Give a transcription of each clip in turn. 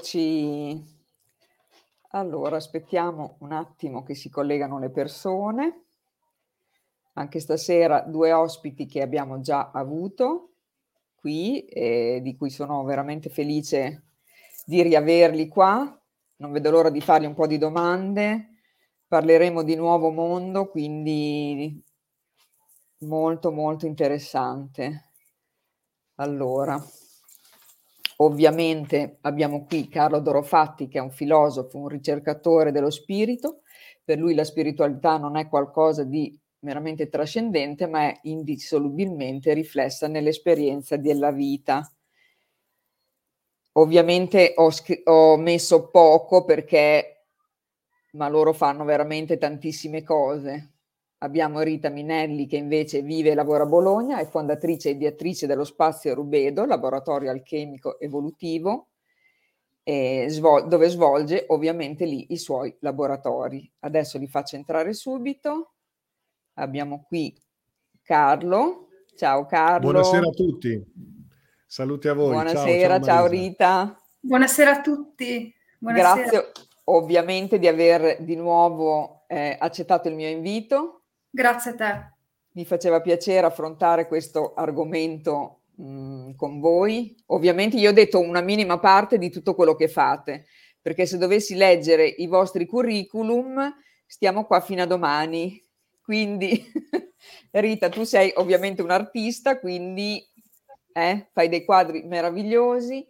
Eccoci. Allora, aspettiamo un attimo che si collegano le persone. Anche stasera due ospiti che abbiamo già avuto qui e di cui sono veramente felice di riaverli qua. Non vedo l'ora di fargli un po' di domande. Parleremo di nuovo mondo, quindi molto molto interessante. Allora, Ovviamente abbiamo qui Carlo Dorofatti che è un filosofo, un ricercatore dello spirito. Per lui la spiritualità non è qualcosa di meramente trascendente, ma è indissolubilmente riflessa nell'esperienza della vita. Ovviamente ho, scr- ho messo poco perché, ma loro fanno veramente tantissime cose. Abbiamo Rita Minelli che invece vive e lavora a Bologna, è fondatrice e ideatrice dello Spazio Rubedo, laboratorio alchemico evolutivo, svol- dove svolge ovviamente lì i suoi laboratori. Adesso li faccio entrare subito. Abbiamo qui Carlo. Ciao Carlo. Buonasera a tutti. Saluti a voi. Buonasera, ciao, ciao, ciao Rita. Buonasera a tutti. Buonasera. Grazie ovviamente di aver di nuovo eh, accettato il mio invito Grazie a te. Mi faceva piacere affrontare questo argomento mh, mm, con voi. Ovviamente io ho detto una minima parte di tutto quello che fate, perché se dovessi leggere i vostri curriculum stiamo qua fino a domani. Quindi Rita, tu sei ovviamente un artista, quindi eh, fai dei quadri meravigliosi.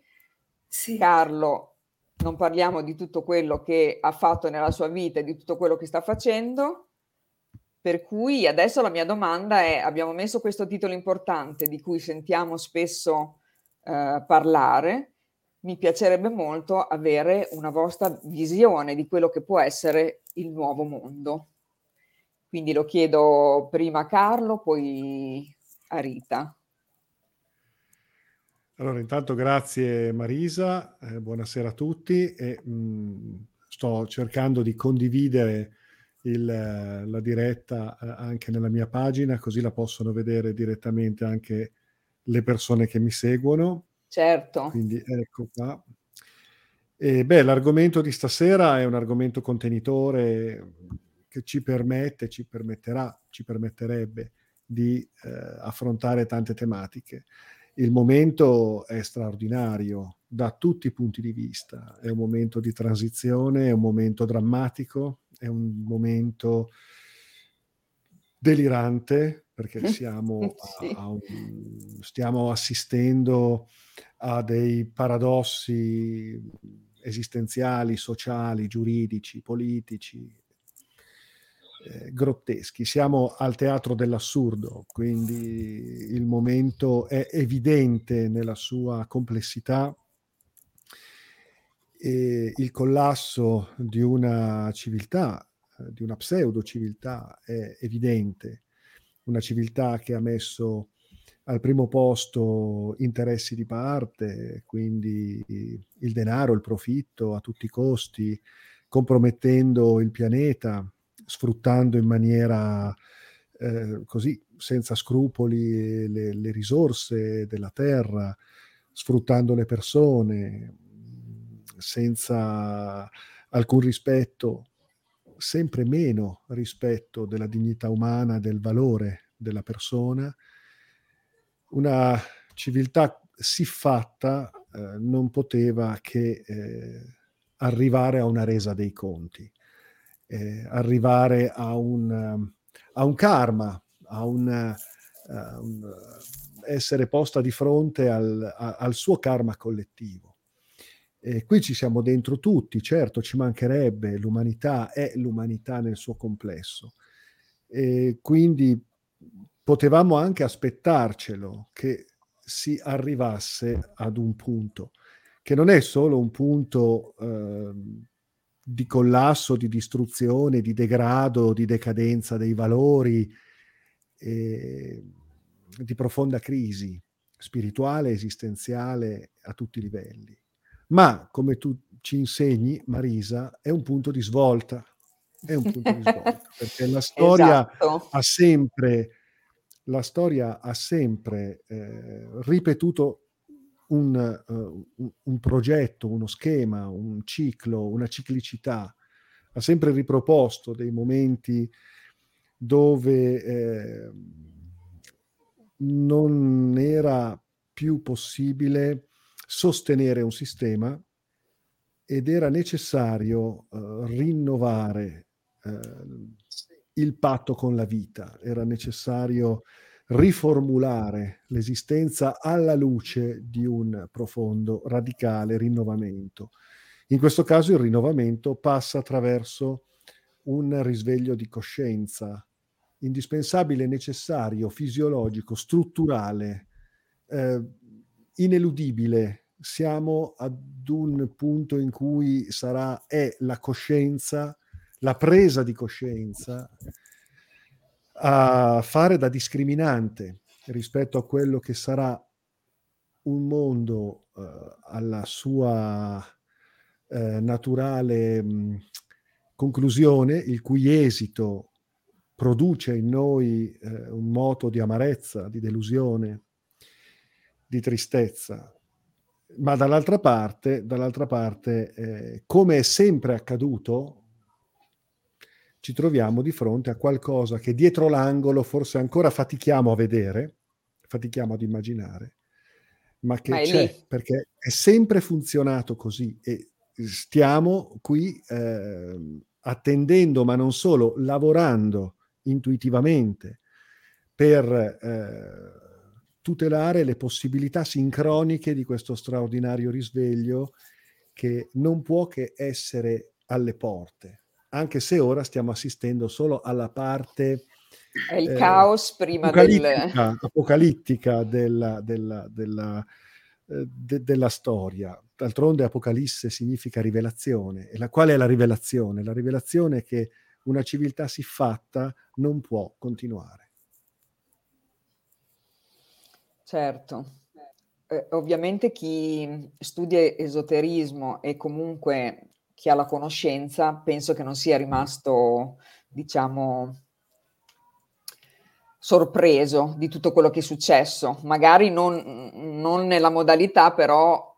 Sì. Carlo, non parliamo di tutto quello che ha fatto nella sua vita e di tutto quello che sta facendo. Per cui adesso la mia domanda è, abbiamo messo questo titolo importante di cui sentiamo spesso eh, parlare, mi piacerebbe molto avere una vostra visione di quello che può essere il nuovo mondo. Quindi lo chiedo prima a Carlo, poi a Rita. Allora, intanto grazie Marisa, eh, buonasera a tutti. E, mh, mm, sto cercando di condividere il, la diretta eh, anche nella mia pagina, così la possono vedere direttamente anche le persone che mi seguono. Certo. Quindi ecco qua. E, beh, l'argomento di stasera è un argomento contenitore che ci permette, ci permetterà, ci permetterebbe di eh, affrontare tante tematiche. Il momento è straordinario da tutti i punti di vista, è un momento di transizione, è un momento drammatico, è un momento delirante perché siamo a, a un, stiamo assistendo a dei paradossi esistenziali, sociali, giuridici, politici, eh, grotteschi. Siamo al teatro dell'assurdo, quindi il momento è evidente nella sua complessità e il collasso di una civiltà, eh, di una pseudo civiltà è evidente, una civiltà che ha messo al primo posto interessi di parte, quindi il denaro, il profitto a tutti i costi, compromettendo il pianeta, sfruttando in maniera eh, così senza scrupoli le, le risorse della terra, sfruttando le persone, senza alcun rispetto, sempre meno rispetto della dignità umana, del valore della persona, una civiltà siffatta eh, non poteva che eh, arrivare a una resa dei conti, eh, arrivare a un, a un, karma, a un, uh, un, essere posta di fronte al, a, al suo karma collettivo. E qui ci siamo dentro tutti, certo, ci mancherebbe, l'umanità è l'umanità nel suo complesso. E quindi potevamo anche aspettarcelo che si arrivasse ad un punto, che non è solo un punto eh, di collasso, di distruzione, di degrado, di decadenza dei valori, eh, di profonda crisi spirituale, esistenziale a tutti i livelli ma come tu ci insegni, Marisa, è un punto di svolta. È un punto di svolta, perché la storia esatto. ha sempre, la storia ha sempre eh, ripetuto un, uh, un, progetto, uno schema, un ciclo, una ciclicità, ha sempre riproposto dei momenti dove eh, non era più possibile sostenere un sistema ed era necessario uh, rinnovare uh, il patto con la vita, era necessario riformulare l'esistenza alla luce di un profondo, radicale rinnovamento. In questo caso il rinnovamento passa attraverso un risveglio di coscienza, indispensabile, necessario, fisiologico, strutturale, eh, ineludibile. Siamo ad un punto in cui sarà, è la coscienza, la presa di coscienza a fare da discriminante rispetto a quello che sarà un mondo uh, alla sua uh, naturale mh, conclusione, il cui esito produce in noi uh, un moto di amarezza, di delusione, di tristezza. Ma dall'altra parte, dall'altra parte eh, come è sempre accaduto ci troviamo di fronte a qualcosa che dietro l'angolo forse ancora fatichiamo a vedere, fatichiamo ad immaginare, ma che ma c'è lì. perché è sempre funzionato così e stiamo qui eh, attendendo, ma non solo, lavorando intuitivamente per eh, tutelare le possibilità sincroniche di questo straordinario risveglio che non può che essere alle porte anche se ora stiamo assistendo solo alla parte è il eh, caos prima apocalittica, del... apocalittica della, della, della, eh, de, della, storia. D'altronde Apocalisse significa rivelazione. E la, qual è la rivelazione? La rivelazione è che una civiltà siffatta non può continuare. Certo. Eh, ovviamente chi studia esoterismo e comunque chi ha la conoscenza penso che non sia rimasto, diciamo, sorpreso di tutto quello che è successo. Magari non, non nella modalità, però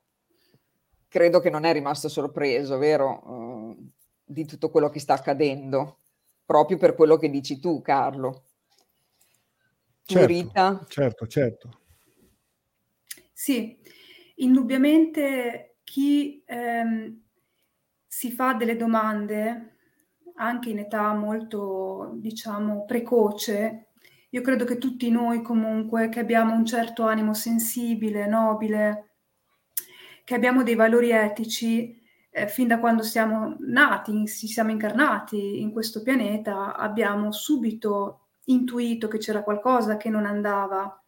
credo che non è rimasto sorpreso, vero? Uh, di tutto quello che sta accadendo, proprio per quello che dici tu, Carlo. Certo, Rita? certo, certo. Sì, indubbiamente chi ehm, si fa delle domande anche in età molto, diciamo, precoce. Io credo che tutti noi comunque che abbiamo un certo animo sensibile, nobile, che abbiamo dei valori etici, eh, fin da quando siamo nati, ci siamo incarnati in questo pianeta, abbiamo subito intuito che c'era qualcosa che non andava.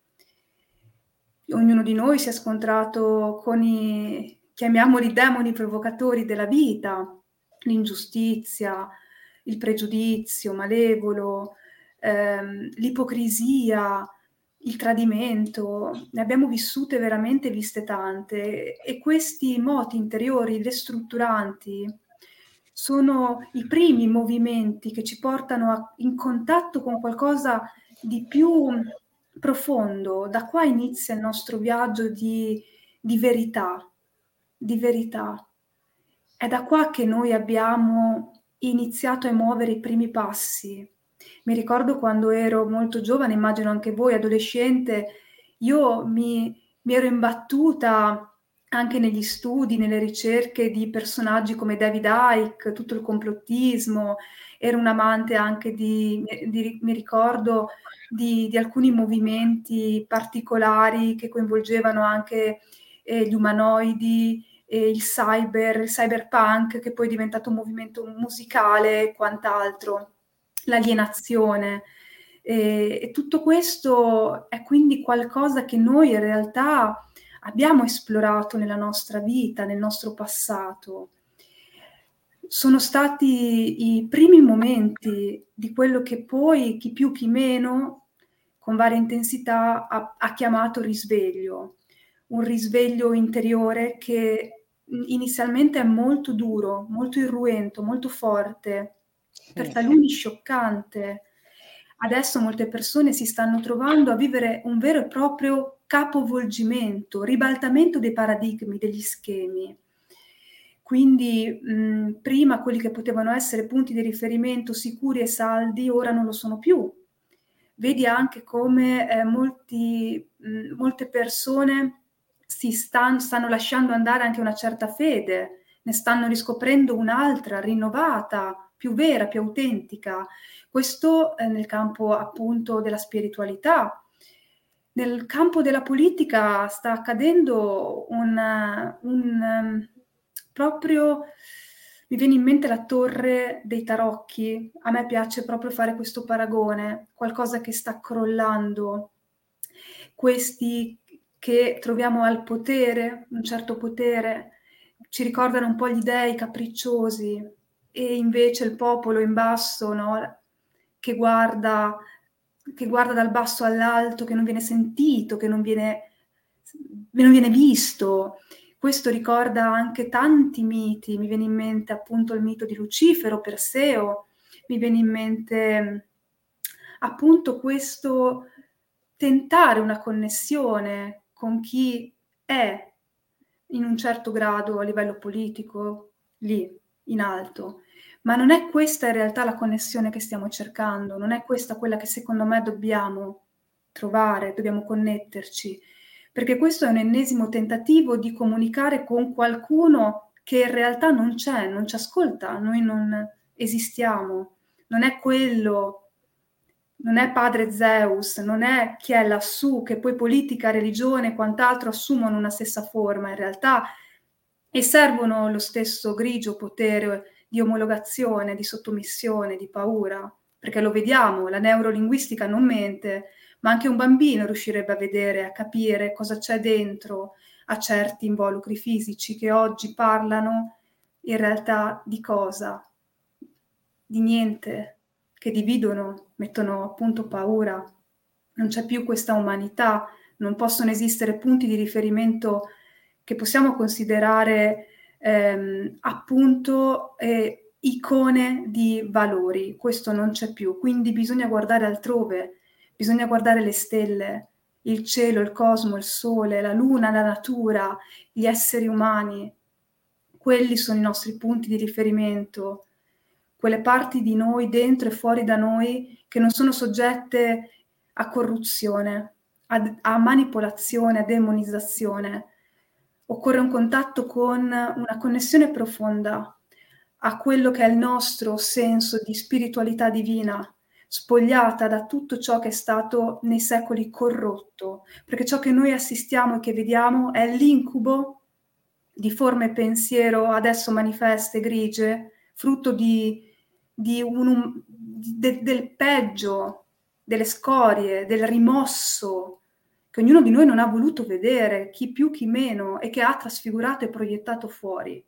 Ognuno di noi si è scontrato con i, chiamiamoli demoni provocatori della vita, l'ingiustizia, il pregiudizio malevolo, ehm, l'ipocrisia, il tradimento, ne abbiamo vissute veramente viste tante e questi moti interiori destrutturanti sono i primi movimenti che ci portano a, in contatto con qualcosa di più profondo. Da qua inizia il nostro viaggio di, di verità, di verità. È da qua che noi abbiamo iniziato a muovere i primi passi. Mi ricordo quando ero molto giovane, immagino anche voi, adolescente, io mi, mi ero imbattuta anche negli studi, nelle ricerche di personaggi come David Icke, tutto il complottismo, ero un amante anche di, di mi ricordo, di, di, alcuni movimenti particolari che coinvolgevano anche eh, gli umanoidi, eh, il cyber, il cyberpunk, che poi è diventato un movimento musicale e quant'altro, l'alienazione. E, e tutto questo è quindi qualcosa che noi in realtà abbiamo esplorato nella nostra vita, nel nostro passato. Sono stati i primi momenti di quello che poi chi più chi meno, con varia intensità, ha, ha chiamato risveglio un risveglio interiore che inizialmente è molto duro, molto irruento, molto forte, per taluni scioccante, adesso molte persone si stanno trovando a vivere un vero e proprio capovolgimento, ribaltamento dei paradigmi, degli schemi. Quindi mh, prima quelli che potevano essere punti di riferimento sicuri e saldi ora non lo sono più. Vedi anche come eh, molti, mh, molte persone si stan, stanno lasciando andare anche una certa fede, ne stanno riscoprendo un'altra, rinnovata, più vera, più autentica. Questo eh, nel campo appunto della spiritualità. Nel campo della politica sta accadendo un, un proprio mi viene in mente la torre dei tarocchi. A me piace proprio fare questo paragone, qualcosa che sta crollando. Questi che troviamo al potere, un certo potere, ci ricordano un po' gli dei capricciosi e invece il popolo in basso, no? che, guarda, che guarda dal basso all'alto, che non viene sentito, che non viene, non viene visto. Questo ricorda anche tanti miti, mi viene in mente appunto il mito di Lucifero, Perseo, mi viene in mente appunto questo tentare una connessione con chi è in un certo grado a livello politico, lì, in alto. Ma non è questa in realtà la connessione che stiamo cercando, non è questa quella che secondo me dobbiamo trovare, dobbiamo connetterci perché questo è un ennesimo tentativo di comunicare con qualcuno che in realtà non c'è, non ci ascolta, noi non esistiamo, non è quello, non è padre Zeus, non è chi è lassù, che poi politica, religione e quant'altro assumono una stessa forma. In realtà e servono lo stesso grigio potere di omologazione, di sottomissione, di paura, perché lo vediamo, la neurolinguistica non mente, ma anche un bambino riuscirebbe a vedere, a capire cosa c'è dentro a certi involucri fisici che oggi parlano in realtà di cosa? Di niente, che dividono, mettono appunto paura. Non c'è più questa umanità, non possono esistere punti di riferimento che possiamo considerare ehm, appunto eh, icone di valori. Questo non c'è più, quindi bisogna guardare altrove bisogna guardare le stelle, il cielo, il cosmo, il sole, la luna, la natura, gli esseri umani. Quelli sono i nostri punti di riferimento, quelle parti di noi dentro e fuori da noi che non sono soggette a corruzione, a, a manipolazione, a demonizzazione. Occorre un contatto con una connessione profonda a quello che è il nostro senso di spiritualità divina, spogliata da tutto ciò che è stato nei secoli corrotto, perché ciò che noi assistiamo e che vediamo è l'incubo di forme pensiero adesso manifeste, grigie, frutto di, di un, de, del peggio, delle scorie, del rimosso che ognuno di noi non ha voluto vedere, chi più chi meno, e che ha trasfigurato e proiettato fuori.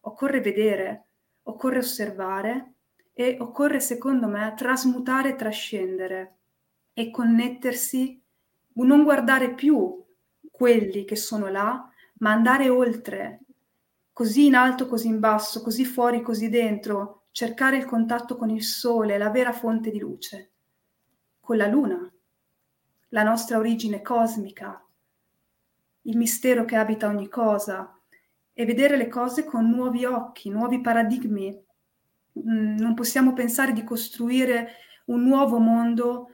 Occorre vedere, occorre osservare e occorre, secondo me, trasmutare e trascendere e connettersi, non guardare più quelli che sono là, ma andare oltre, così in alto, così in basso, così fuori, così dentro, cercare il contatto con il sole, la vera fonte di luce, con la luna, la nostra origine cosmica, il mistero che abita ogni cosa e vedere le cose con nuovi occhi, nuovi paradigmi. Mm, non possiamo pensare di costruire un nuovo mondo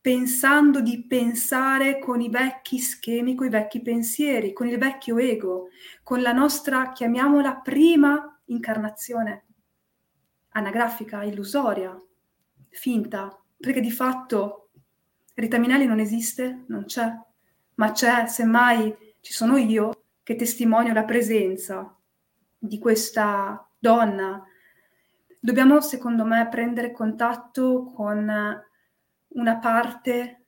pensando di pensare con i vecchi schemi, con i vecchi pensieri, con il vecchio ego, con la nostra, chiamiamola, prima incarnazione, anagrafica, illusoria, finta, perché di fatto Rita Minelli non esiste, non c'è, ma c'è, semmai ci sono io che testimonio la presenza di questa donna. Dobbiamo, secondo me, prendere contatto con una parte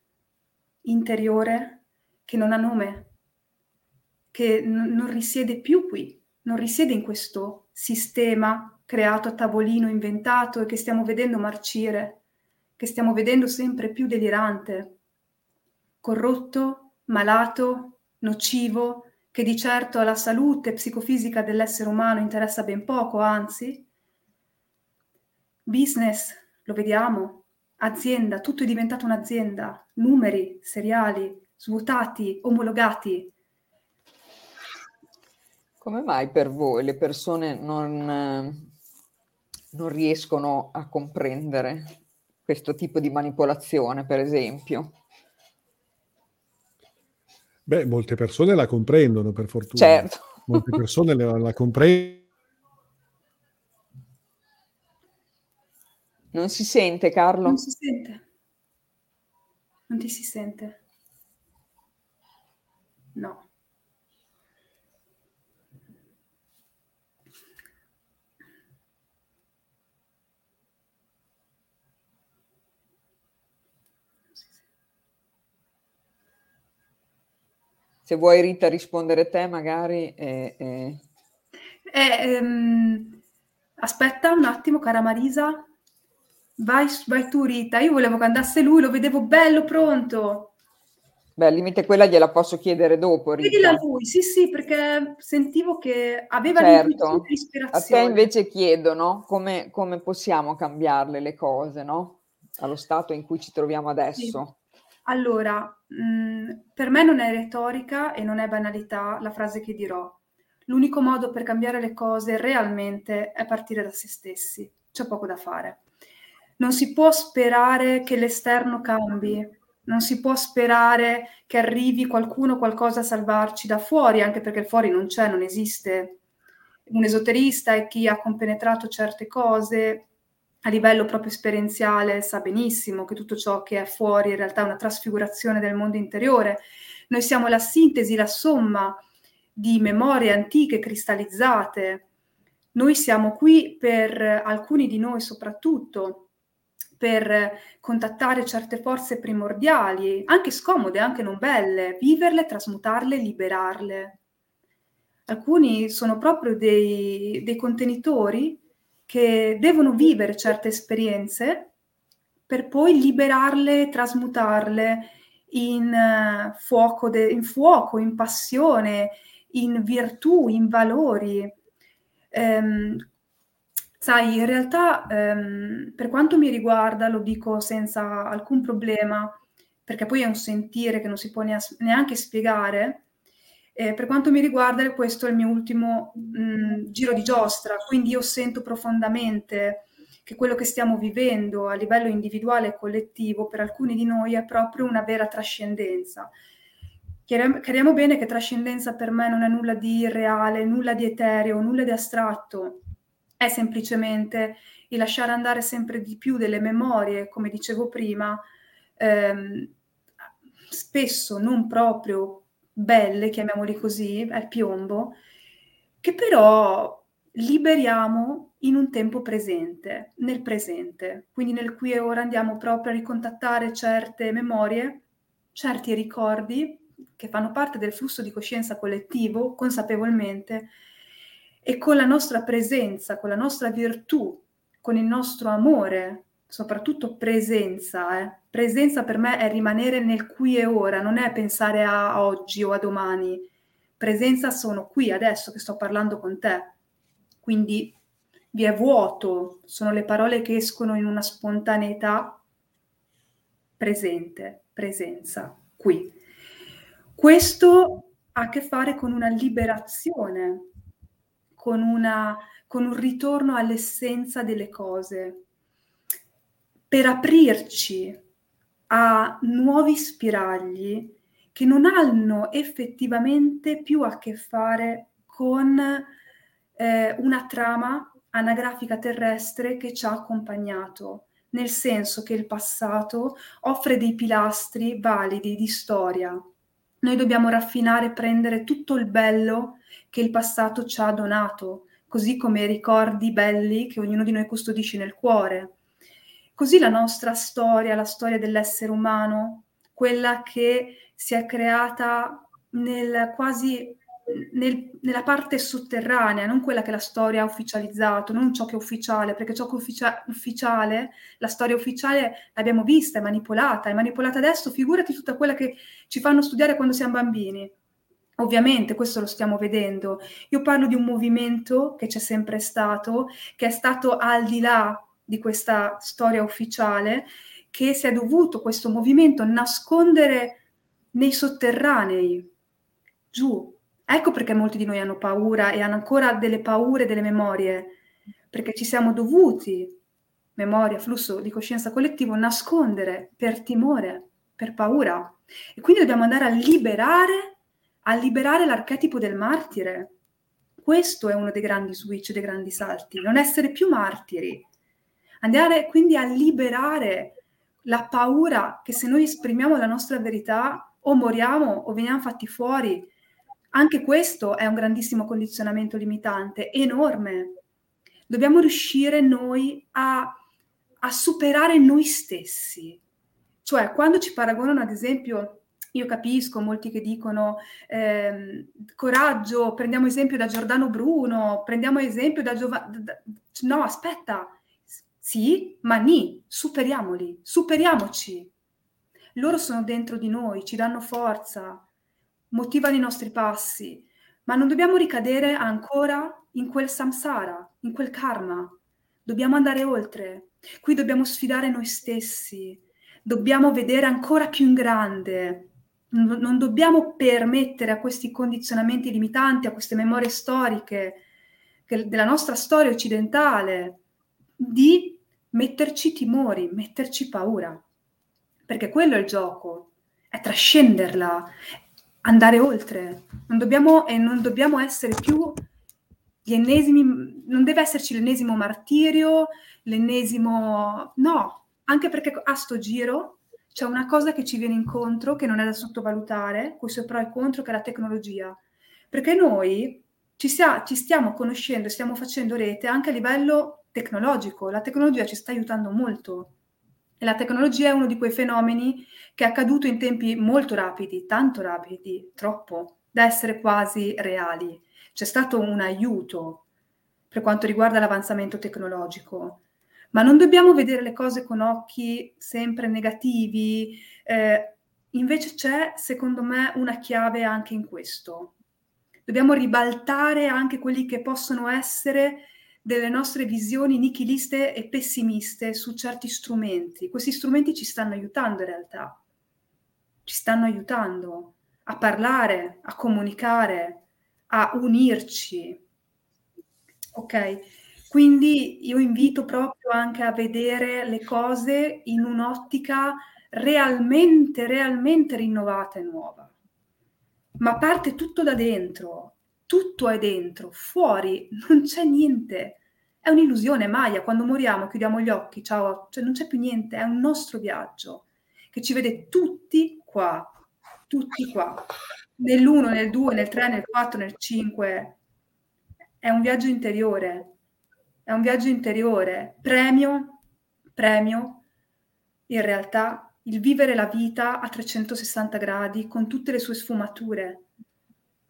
interiore che non ha nome, che n- non risiede più qui, non risiede in questo sistema creato a tavolino, inventato e che stiamo vedendo marcire, che stiamo vedendo sempre più delirante, corrotto, malato, nocivo, che di certo alla salute psicofisica dell'essere umano interessa ben poco, anzi, Business, lo vediamo, azienda, tutto è diventato un'azienda, numeri, seriali, svuotati, omologati. Come mai per voi le persone non, non riescono a comprendere questo tipo di manipolazione, per esempio? Beh, molte persone la comprendono, per fortuna. Certo. Molte persone la, la comprendono. Non si sente, Carlo? Non si sente. Non ti si sente. No. Se vuoi Rita rispondere te magari. Eh, eh. Eh, ehm, aspetta un attimo, cara Marisa. Vai, vai tu Rita, io volevo che andasse lui, lo vedevo bello pronto. Beh, al limite quella gliela posso chiedere dopo, Rita. Chiedila a lui, sì, sì, perché sentivo che aveva certo. A te invece chiedo, no? Come, come, possiamo cambiarle le cose, no? Allo stato in cui ci troviamo adesso. Sì. Allora, mh, mm, per me non è retorica e non è banalità la frase che dirò. L'unico modo per cambiare le cose realmente è partire da se stessi. C'è poco da fare. Non si può sperare che l'esterno cambi, non si può sperare che arrivi qualcuno, qualcosa a salvarci da fuori, anche perché fuori non c'è, non esiste. Un esoterista è chi ha compenetrato certe cose a livello proprio esperienziale sa benissimo che tutto ciò che è fuori in realtà è una trasfigurazione del mondo interiore. Noi siamo la sintesi, la somma di memorie antiche cristallizzate. Noi siamo qui per alcuni di noi soprattutto per contattare certe forze primordiali, anche scomode, anche non belle, viverle, trasmutarle, liberarle. Alcuni sono proprio dei, dei contenitori che devono vivere certe esperienze per poi liberarle, trasmutarle in, uh, fuoco, de- in fuoco, in passione, in virtù, in valori. Um, Sai, in realtà, ehm, per quanto mi riguarda, lo dico senza alcun problema, perché poi è un sentire che non si può neanche spiegare. Eh, per quanto mi riguarda, questo è il mio ultimo mh, mm, giro di giostra, quindi io sento profondamente che quello che stiamo vivendo a livello individuale e collettivo per alcuni di noi è proprio una vera trascendenza. Chiariamo bene che trascendenza per me non è nulla di irreale, nulla di etereo, nulla di astratto è semplicemente il lasciare andare sempre di più delle memorie, come dicevo prima, ehm, spesso non proprio belle, chiamiamoli così, al piombo, che però liberiamo in un tempo presente, nel presente. Quindi nel qui e ora andiamo proprio a ricontattare certe memorie, certi ricordi che fanno parte del flusso di coscienza collettivo consapevolmente e con la nostra presenza, con la nostra virtù, con il nostro amore, soprattutto presenza. Eh. Presenza per me è rimanere nel qui e ora, non è pensare a oggi o a domani. Presenza sono qui adesso che sto parlando con te. Quindi vi è vuoto, sono le parole che escono in una spontaneità presente, presenza, qui. Questo ha a che fare con una liberazione con, una, con un ritorno all'essenza delle cose, per aprirci a nuovi spiragli che non hanno effettivamente più a che fare con eh, una trama anagrafica terrestre che ci ha accompagnato, nel senso che il passato offre dei pilastri validi di storia. Noi dobbiamo raffinare, prendere tutto il bello che il passato ci ha donato, così come i ricordi belli che ognuno di noi custodisce nel cuore. Così la nostra storia, la storia dell'essere umano, quella che si è creata nel quasi nel, nella parte sotterranea, non quella che la storia ha ufficializzato, non ciò che è ufficiale, perché ciò che è ufficia- ufficiale, la storia ufficiale l'abbiamo vista, è manipolata, è manipolata adesso, figurati tutta quella che ci fanno studiare quando siamo bambini. Ovviamente questo lo stiamo vedendo. Io parlo di un movimento che c'è sempre stato, che è stato al di là di questa storia ufficiale, che si è dovuto questo movimento nascondere nei sotterranei, giù. Ecco perché molti di noi hanno paura e hanno ancora delle paure, delle memorie, perché ci siamo dovuti, memoria, flusso di coscienza collettivo, nascondere per timore, per paura. E quindi dobbiamo andare a liberare, a liberare l'archetipo del martire. Questo è uno dei grandi switch, dei grandi salti, non essere più martiri. Andare quindi a liberare la paura che se noi esprimiamo la nostra verità o moriamo o veniamo fatti fuori. Anche questo è un grandissimo condizionamento limitante, enorme. Dobbiamo riuscire noi a, a superare noi stessi. Cioè, quando ci paragonano, ad esempio, io capisco molti che dicono ehm, coraggio, prendiamo esempio da Giordano Bruno, prendiamo esempio da Giovanni... No, aspetta, sì, ma ni, superiamoli, superiamoci. Loro sono dentro di noi, ci danno forza, motivano i nostri passi, ma non dobbiamo ricadere ancora in quel samsara, in quel karma. Dobbiamo andare oltre. Qui dobbiamo sfidare noi stessi, dobbiamo vedere ancora più in grande. Non dobbiamo permettere a questi condizionamenti limitanti, a queste memorie storiche della nostra storia occidentale, di metterci timori, metterci paura perché quello è il gioco, è trascenderla, andare oltre. Non dobbiamo, e non dobbiamo essere più gli ennesimi, non deve esserci l'ennesimo martirio, l'ennesimo... No, anche perché a sto giro c'è una cosa che ci viene incontro, che non è da sottovalutare, i suoi pro e contro, che è la tecnologia. Perché noi ci, sia, ci stiamo conoscendo, stiamo facendo rete anche a livello tecnologico. La tecnologia ci sta aiutando molto e la tecnologia è uno di quei fenomeni che è accaduto in tempi molto rapidi, tanto rapidi, troppo, da essere quasi reali. C'è stato un aiuto per quanto riguarda l'avanzamento tecnologico, ma non dobbiamo vedere le cose con occhi sempre negativi. Eh, invece c'è, secondo me, una chiave anche in questo. Dobbiamo ribaltare anche quelli che possono essere delle nostre visioni nichiliste e pessimiste su certi strumenti. Questi strumenti ci stanno aiutando in realtà, ci stanno aiutando a parlare, a comunicare, a unirci. Ok? Quindi io invito proprio anche a vedere le cose in un'ottica realmente, realmente rinnovata e nuova. Ma parte tutto da dentro, tutto è dentro, fuori non c'è niente. È un'illusione, Maya, quando moriamo chiudiamo gli occhi, ciao, cioè non c'è più niente, è un nostro viaggio che ci vede tutti qua, tutti qua, nell'1, nel 2, nel 3, nel 4, nel 5. È un viaggio interiore, è un viaggio interiore, premio, premio, in realtà il vivere la vita a 360 gradi con tutte le sue sfumature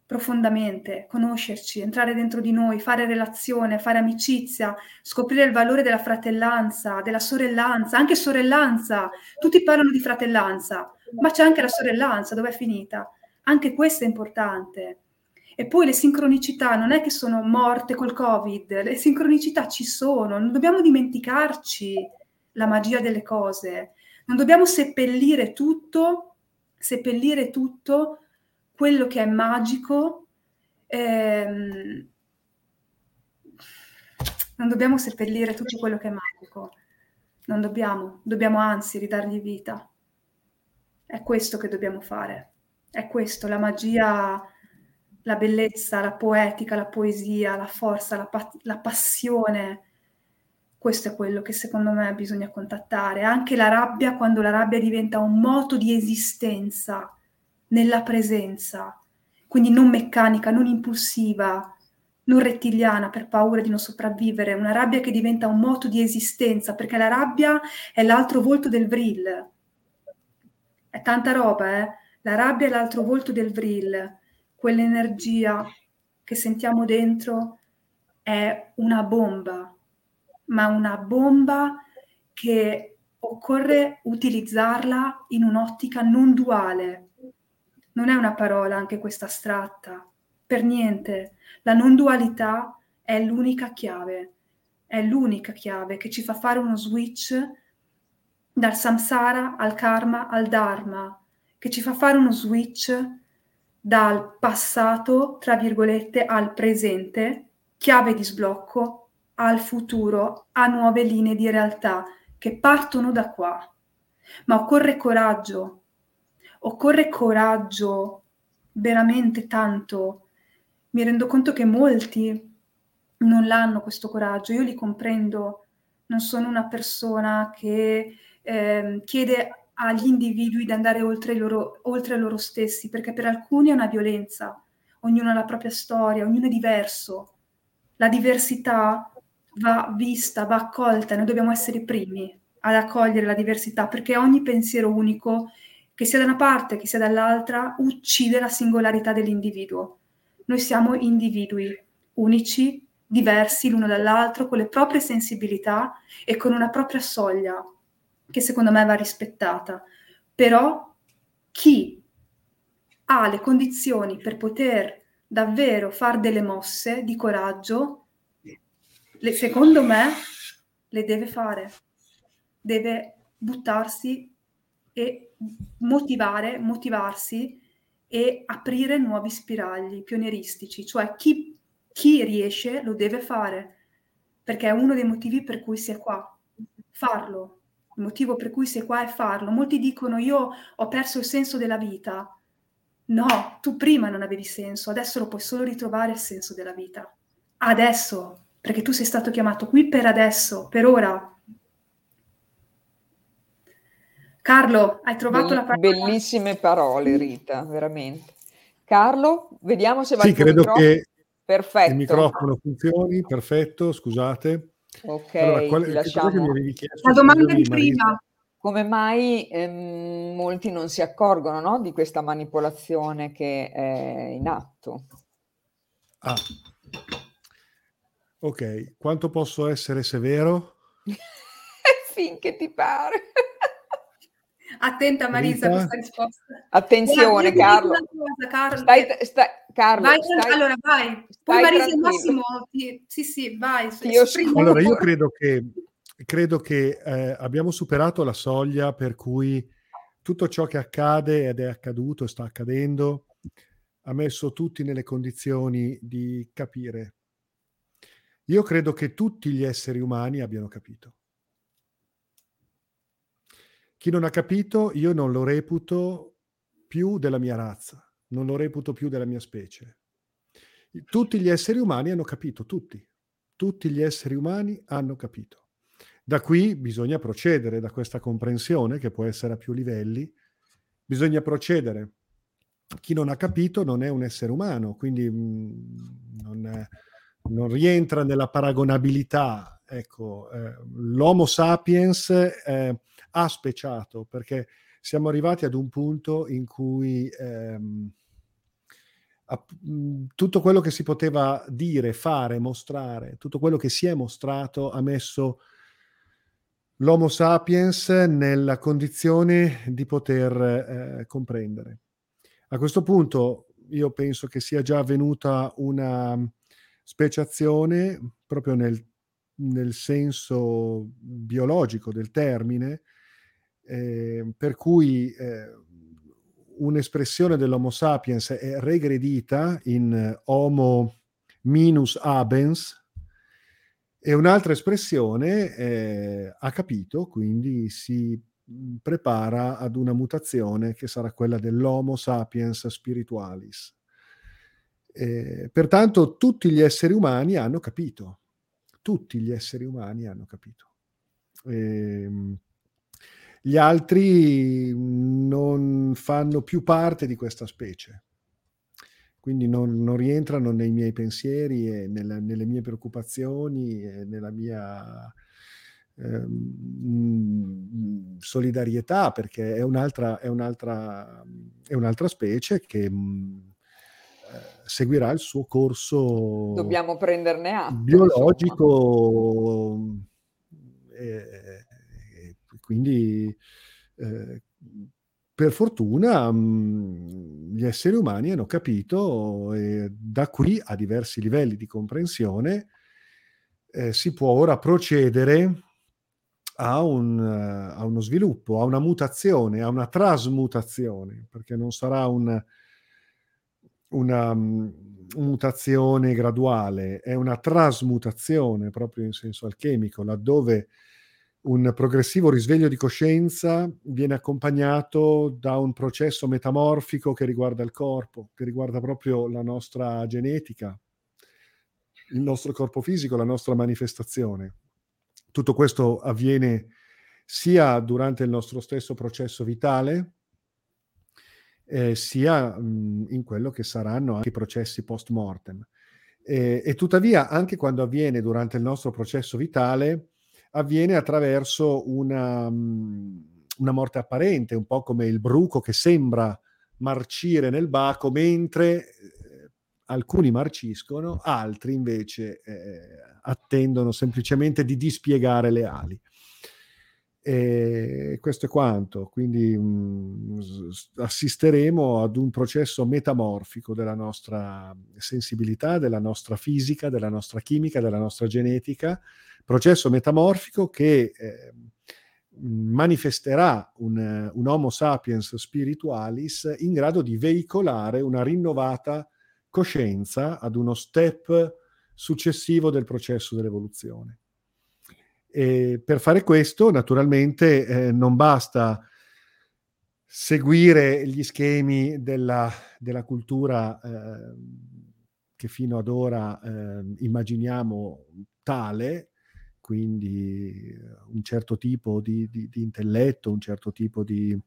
profondamente, conoscerci, entrare dentro di noi, fare relazione, fare amicizia, scoprire il valore della fratellanza, della sorellanza, anche sorellanza. Tutti parlano di fratellanza, ma c'è anche la sorellanza, dove è finita? Anche questo è importante. E poi le sincronicità non è che sono morte col Covid, le sincronicità ci sono, non dobbiamo dimenticarci la magia delle cose, non dobbiamo seppellire tutto, seppellire tutto quello che è magico, ehm, non dobbiamo seppellire tutto quello che è magico, non dobbiamo, dobbiamo anzi ridargli vita. È questo che dobbiamo fare, è questo, la magia, la bellezza, la poetica, la poesia, la forza, la, pa- la passione. Questo è quello che secondo me bisogna contattare. Anche la rabbia, quando la rabbia diventa un moto di esistenza, nella presenza, quindi non meccanica, non impulsiva, non rettiliana per paura di non sopravvivere, una rabbia che diventa un moto di esistenza, perché la rabbia è l'altro volto del vril. È tanta roba, eh? La rabbia è l'altro volto del vril, quell'energia che sentiamo dentro è una bomba, ma una bomba che occorre utilizzarla in un'ottica non duale, non è una parola anche questa astratta, per niente. La non dualità è l'unica chiave, è l'unica chiave che ci fa fare uno switch dal samsara al karma al dharma, che ci fa fare uno switch dal passato, tra virgolette, al presente, chiave di sblocco, al futuro, a nuove linee di realtà che partono da qua. Ma occorre coraggio, occorre coraggio veramente tanto. Mi rendo conto che molti non l'hanno questo coraggio, io li comprendo, non sono una persona che eh, chiede agli individui di andare oltre, loro, oltre loro stessi, perché per alcuni è una violenza, ognuno ha la propria storia, ognuno è diverso. La diversità va vista, va accolta, noi dobbiamo essere i primi ad accogliere la diversità, perché ogni pensiero unico, che sia da una parte che sia dall'altra, uccide la singolarità dell'individuo. Noi siamo individui unici, diversi l'uno dall'altro, con le proprie sensibilità e con una propria soglia, che secondo me va rispettata. Però chi ha le condizioni per poter davvero fare delle mosse di coraggio, le, secondo me le deve fare, deve buttarsi e motivare, motivarsi e aprire nuovi spiragli pionieristici, cioè chi, chi riesce lo deve fare, perché è uno dei motivi per cui si è qua, farlo, il motivo per cui sei qua è farlo. Molti dicono io ho perso il senso della vita. No, tu prima non avevi senso, adesso lo puoi solo ritrovare il senso della vita. Adesso, perché tu sei stato chiamato qui per adesso, per ora. Carlo, hai trovato Bell- la parola? Bellissime parole, Rita, veramente. Carlo, vediamo se va sì, il tuo credo microfono. che Perfetto. il microfono funzioni, perfetto, scusate. Ok, allora, qual- lasciamo. La domanda di prima. Come mai ehm, molti non si accorgono, no, di questa manipolazione che è in atto? Ah. Ok, quanto posso essere severo? Finché ti pare. Attenta Marisa a questa risposta. Attenzione, dico Carlo. cosa, Carlo. Stai, stai- Carlo, vai, stai- allora vai. Poi Marisa e. Massimo, ti- sì, sì, vai. Io. Allora, io credo che, credo che eh, abbiamo superato la soglia per cui tutto ciò che accade ed è accaduto e sta accadendo ha messo tutti nelle condizioni di capire. Io credo che tutti gli esseri umani abbiano capito. Chi non ha capito, io non lo reputo più della mia razza, non lo reputo più della mia specie. Tutti gli esseri umani hanno capito, tutti. Tutti gli esseri umani hanno capito. Da qui bisogna procedere, da questa comprensione, che può essere a più livelli, bisogna procedere. Chi non ha capito non è un essere umano, quindi mh, non, è- non rientra nella paragonabilità. Ecco, eh, l'Homo sapiens eh, ha speciato perché siamo arrivati ad un punto in cui ehm, app- mh, tutto quello che si poteva dire, fare, mostrare, tutto quello che si è mostrato ha messo l'Homo sapiens nella condizione di poter eh, comprendere. A questo punto io penso che sia già avvenuta una speciazione proprio nel, nel senso biologico del termine, eh, per cui eh, un'espressione dell'Homo sapiens è regredita in Homo minus abens e un'altra espressione eh, ha capito, quindi si prepara ad una mutazione che sarà quella dell'Homo sapiens spiritualis. Eh, pertanto tutti gli esseri umani hanno capito, tutti gli esseri umani hanno capito. Ehm, gli altri non fanno più parte di questa specie, quindi non, non rientrano nei miei pensieri e nella- nelle mie preoccupazioni e nella mia ehm, solidarietà, perché è un'altra, è un'altra, è un'altra specie che eh, seguirà il suo corso Dobbiamo prenderne atto. biologico e, e quindi eh, per fortuna mh, gli esseri umani hanno capito e da qui a diversi livelli di comprensione eh, si può ora procedere a, un, a, uno sviluppo, a una mutazione, a una trasmutazione, perché non sarà un, una um, mutazione graduale, è una trasmutazione proprio in senso alchemico, laddove un progressivo risveglio di coscienza viene accompagnato da un processo metamorfico che riguarda il corpo, che riguarda proprio la nostra genetica, il nostro corpo fisico, la nostra manifestazione. Tutto questo avviene sia durante il nostro stesso processo vitale, eh, sia mh, in quello che saranno anche i processi post mortem. E, e tuttavia, anche quando avviene durante il nostro processo vitale, avviene attraverso una, una morte apparente, un po' come il bruco che sembra marcire nel baco mentre eh, alcuni marciscono, altri invece eh, attendono semplicemente di dispiegare le ali. E questo è quanto, quindi mh, assisteremo ad un processo metamorfico della nostra sensibilità, della nostra fisica, della nostra chimica, della nostra genetica, processo metamorfico che eh, manifesterà un, un, Homo sapiens spiritualis in grado di veicolare una rinnovata coscienza ad uno step successivo del processo dell'evoluzione. E per fare questo, naturalmente, eh, non basta seguire gli schemi della, della cultura eh, che fino ad ora eh, immaginiamo tale, quindi un certo tipo di, di, di intelletto, un certo tipo di,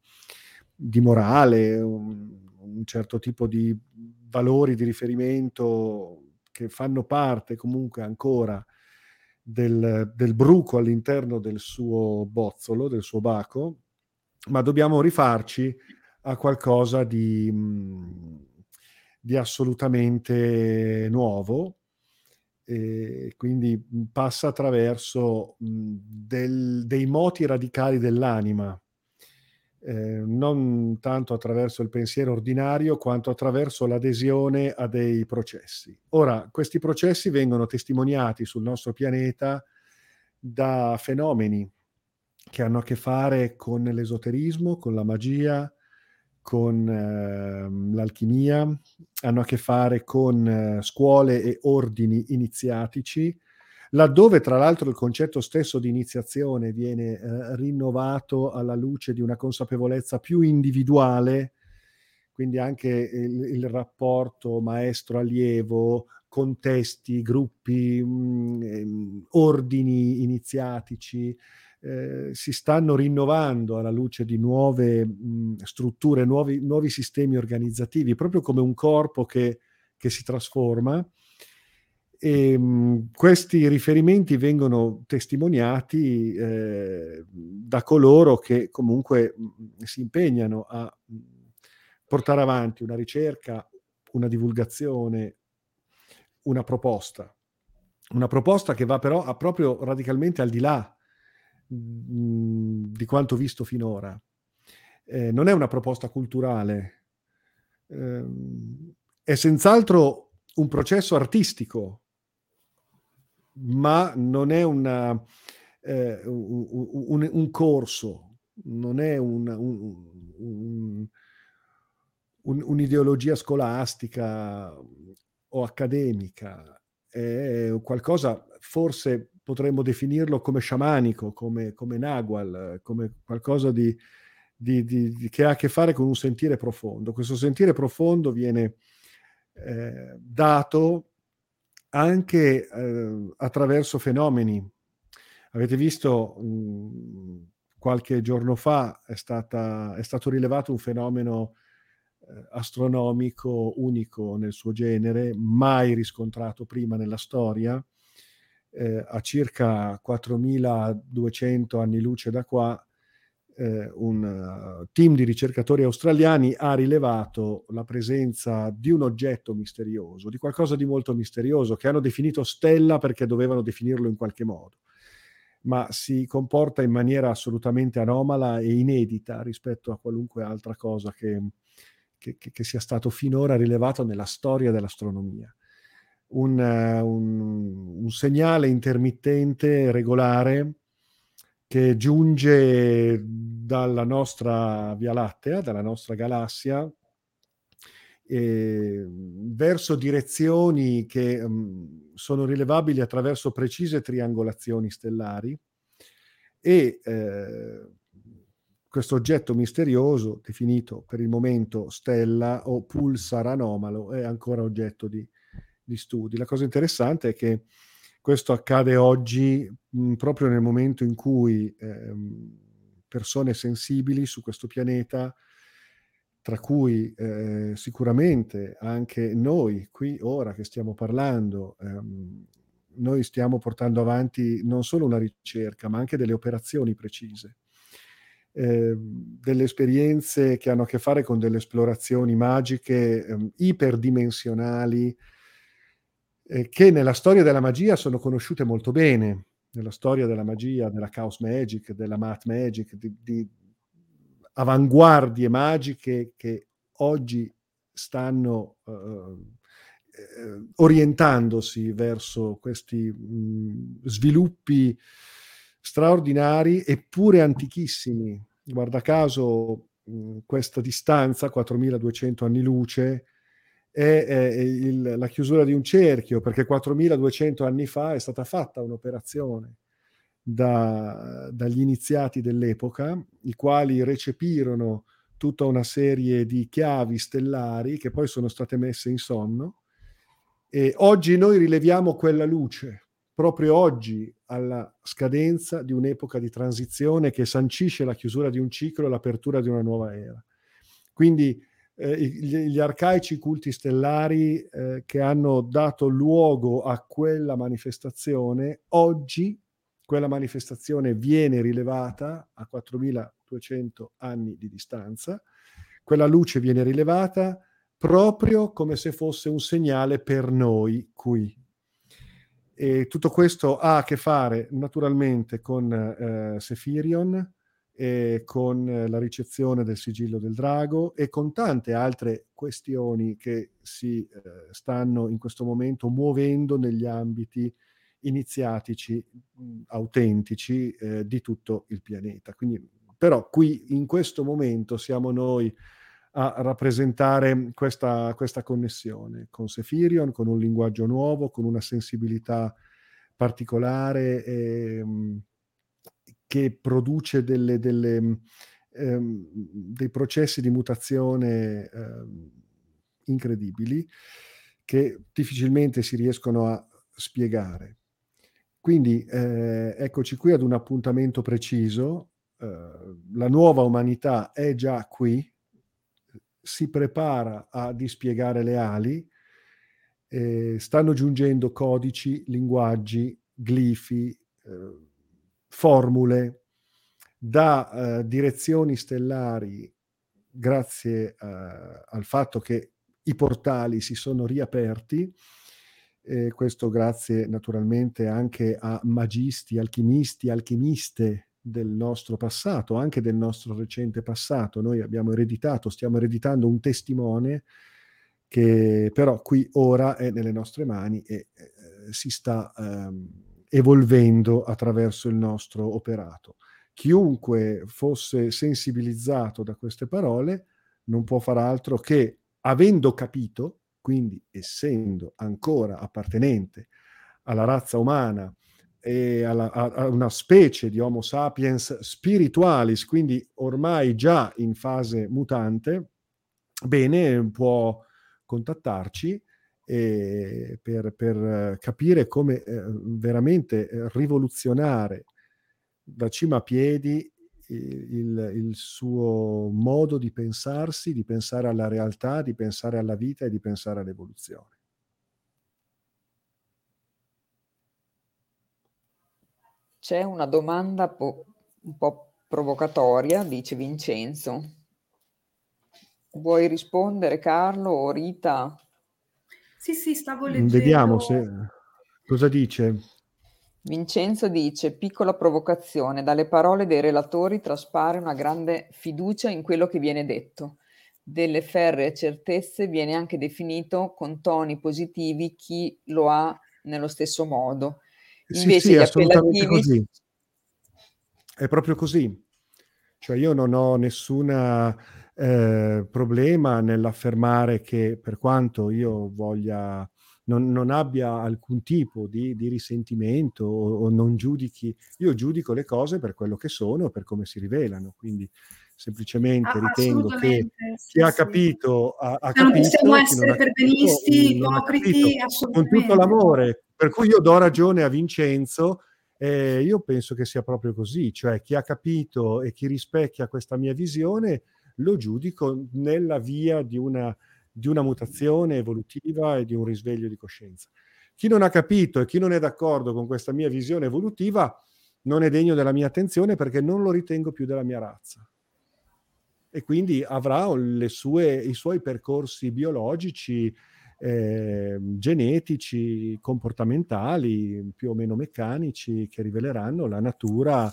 di morale, un, un, certo tipo di valori di riferimento che fanno parte comunque ancora del, del bruco all'interno del suo bozzolo, del suo baco, ma dobbiamo rifarci a qualcosa di, di assolutamente nuovo, e quindi passa attraverso mhmm, del, dei moti radicali dell'anima, eh, non tanto attraverso il pensiero ordinario quanto attraverso l'adesione a dei processi. Ora, questi processi vengono testimoniati sul nostro pianeta da fenomeni che hanno a che fare con l'esoterismo, con la magia, con eh, l'alchimia, hanno a che fare con eh, scuole e ordini iniziatici, laddove tra l'altro il concetto stesso di iniziazione viene eh, rinnovato alla luce di una consapevolezza più individuale, quindi anche il, il rapporto maestro-allievo, contesti, gruppi, mh, mm, ordini iniziatici, eh, si stanno rinnovando alla luce di nuove mh, strutture, nuovi, nuovi, sistemi organizzativi, proprio come un corpo che, che si trasforma. E, mh, questi riferimenti vengono testimoniati eh, da coloro che comunque mh, si impegnano a portare avanti una ricerca, una divulgazione, una proposta. Una proposta che va però proprio radicalmente al di là di quanto visto finora. Eh, non è una proposta culturale, eh, è senz'altro un processo artistico, ma non è una, eh, un, un, un, corso, non è un, un'ideologia scolastica o accademica, è qualcosa forse potremmo definirlo come sciamanico, come, come Nagual, come qualcosa di, di, di, che ha a che fare con un sentire profondo. Questo sentire profondo viene eh, dato anche eh, attraverso fenomeni. Avete visto mh, mm, qualche giorno fa è, stata, è, stato rilevato un fenomeno eh, astronomico unico nel suo genere, mai riscontrato prima nella storia, eh, a circa 4200 anni luce da qua, eh, un uh, team di ricercatori australiani ha rilevato la presenza di un oggetto misterioso, di qualcosa di molto misterioso, che hanno definito stella perché dovevano definirlo in qualche modo, ma si comporta in maniera assolutamente anomala e inedita rispetto a qualunque altra cosa che, che, che sia stato finora rilevato nella storia dell'astronomia. Un, un, un segnale intermittente regolare che giunge dalla nostra Via Lattea, dalla nostra galassia, eh, verso direzioni che um, sono rilevabili attraverso precise triangolazioni stellari e eh, questo oggetto misterioso, definito per il momento stella o pulsar anomalo, è ancora oggetto di, di studi. La cosa interessante è che questo accade oggi mh, proprio nel momento in cui eh, persone sensibili su questo pianeta, tra cui eh, sicuramente anche noi qui ora che stiamo parlando, ehm, noi stiamo portando avanti non solo una ricerca, ma anche delle operazioni precise eh, delle esperienze che hanno a che fare con delle esplorazioni magiche eh, iperdimensionali eh, che nella storia della magia sono conosciute molto bene, nella storia della magia, della chaos magic, della math magic, di, di avanguardie magiche che oggi stanno uh, orientandosi verso questi mh, sviluppi straordinari eppure antichissimi. Guarda caso, mh, questa distanza, 4200 anni luce, è, è il, la chiusura di un cerchio, perché 4200 anni fa è stata fatta un'operazione da, dagli iniziati dell'epoca, i quali recepirono tutta una serie di chiavi stellari che poi sono state messe in sonno e oggi noi rileviamo quella luce proprio oggi alla scadenza di un'epoca di transizione che sancisce la chiusura di un ciclo e l'apertura di una nuova era. Quindi eh, gli, arcaici culti stellari eh, che hanno dato luogo a quella manifestazione, oggi quella manifestazione viene rilevata a 4200 anni di distanza, quella luce viene rilevata proprio come se fosse un segnale per noi qui. E tutto questo ha a che fare naturalmente con eh, Sephirion, e con eh, la ricezione del sigillo del drago e con tante altre questioni che si eh, stanno in questo momento muovendo negli ambiti iniziatici mh, autentici eh, di tutto il pianeta. Quindi, però qui in questo momento siamo noi a rappresentare questa, questa connessione con Sephirion, con un linguaggio nuovo, con una sensibilità particolare ehm, che produce delle, delle, ehm, dei processi di mutazione ehm, incredibili che difficilmente si riescono a spiegare. Quindi eh, eccoci qui ad un appuntamento preciso, eh, la nuova umanità è già qui, si prepara a dispiegare le ali, eh, stanno giungendo codici, linguaggi, glifi, eh, formule da eh, direzioni stellari grazie eh, al fatto che i portali si sono riaperti, e questo grazie naturalmente anche a magisti, alchimisti, alchimiste del nostro passato, anche del nostro recente passato. Noi abbiamo ereditato, stiamo ereditando un testimone che però qui ora è nelle nostre mani e eh, si sta ehm, evolvendo attraverso il nostro operato. Chiunque fosse sensibilizzato da queste parole non può far altro che, avendo capito, quindi essendo ancora appartenente alla razza umana, e alla, a, a, una specie di Homo sapiens spiritualis, quindi ormai già in fase mutante, bene, può contattarci per, per, capire come eh, veramente eh, rivoluzionare da cima a piedi il, il, suo modo di pensarsi, di pensare alla realtà, di pensare alla vita e di pensare all'evoluzione. C'è una domanda po- un po' provocatoria, dice Vincenzo. Vuoi rispondere Carlo o Rita? Sì, sì, stavo leggendo. Vediamo se... cosa dice. Vincenzo dice, piccola provocazione, dalle parole dei relatori traspare una grande fiducia in quello che viene detto. Delle ferree certezze viene anche definito con toni positivi chi lo ha nello stesso modo. Invece sì, sì, gli appellativi... Così. è proprio così. Cioè io non ho nessun eh, problema nell'affermare che per quanto io voglia non, non abbia alcun tipo di, di risentimento o, o, non giudichi, io giudico le cose per quello che sono, per come si rivelano, quindi semplicemente ah, ritengo che sì, chi ha capito ha, ha capito. Non possiamo essere perbenisti, ipocriti, con tutto l'amore, per cui io do ragione a Vincenzo eh, io penso che sia proprio così, cioè chi ha capito e chi rispecchia questa mia visione lo giudico nella via di una di una mutazione evolutiva e di un risveglio di coscienza. Chi non ha capito e chi non è d'accordo con questa mia visione evolutiva non è degno della mia attenzione perché non lo ritengo più della mia razza. E quindi avrà sue, i suoi percorsi biologici, eh, genetici, comportamentali, più o meno meccanici, che riveleranno la natura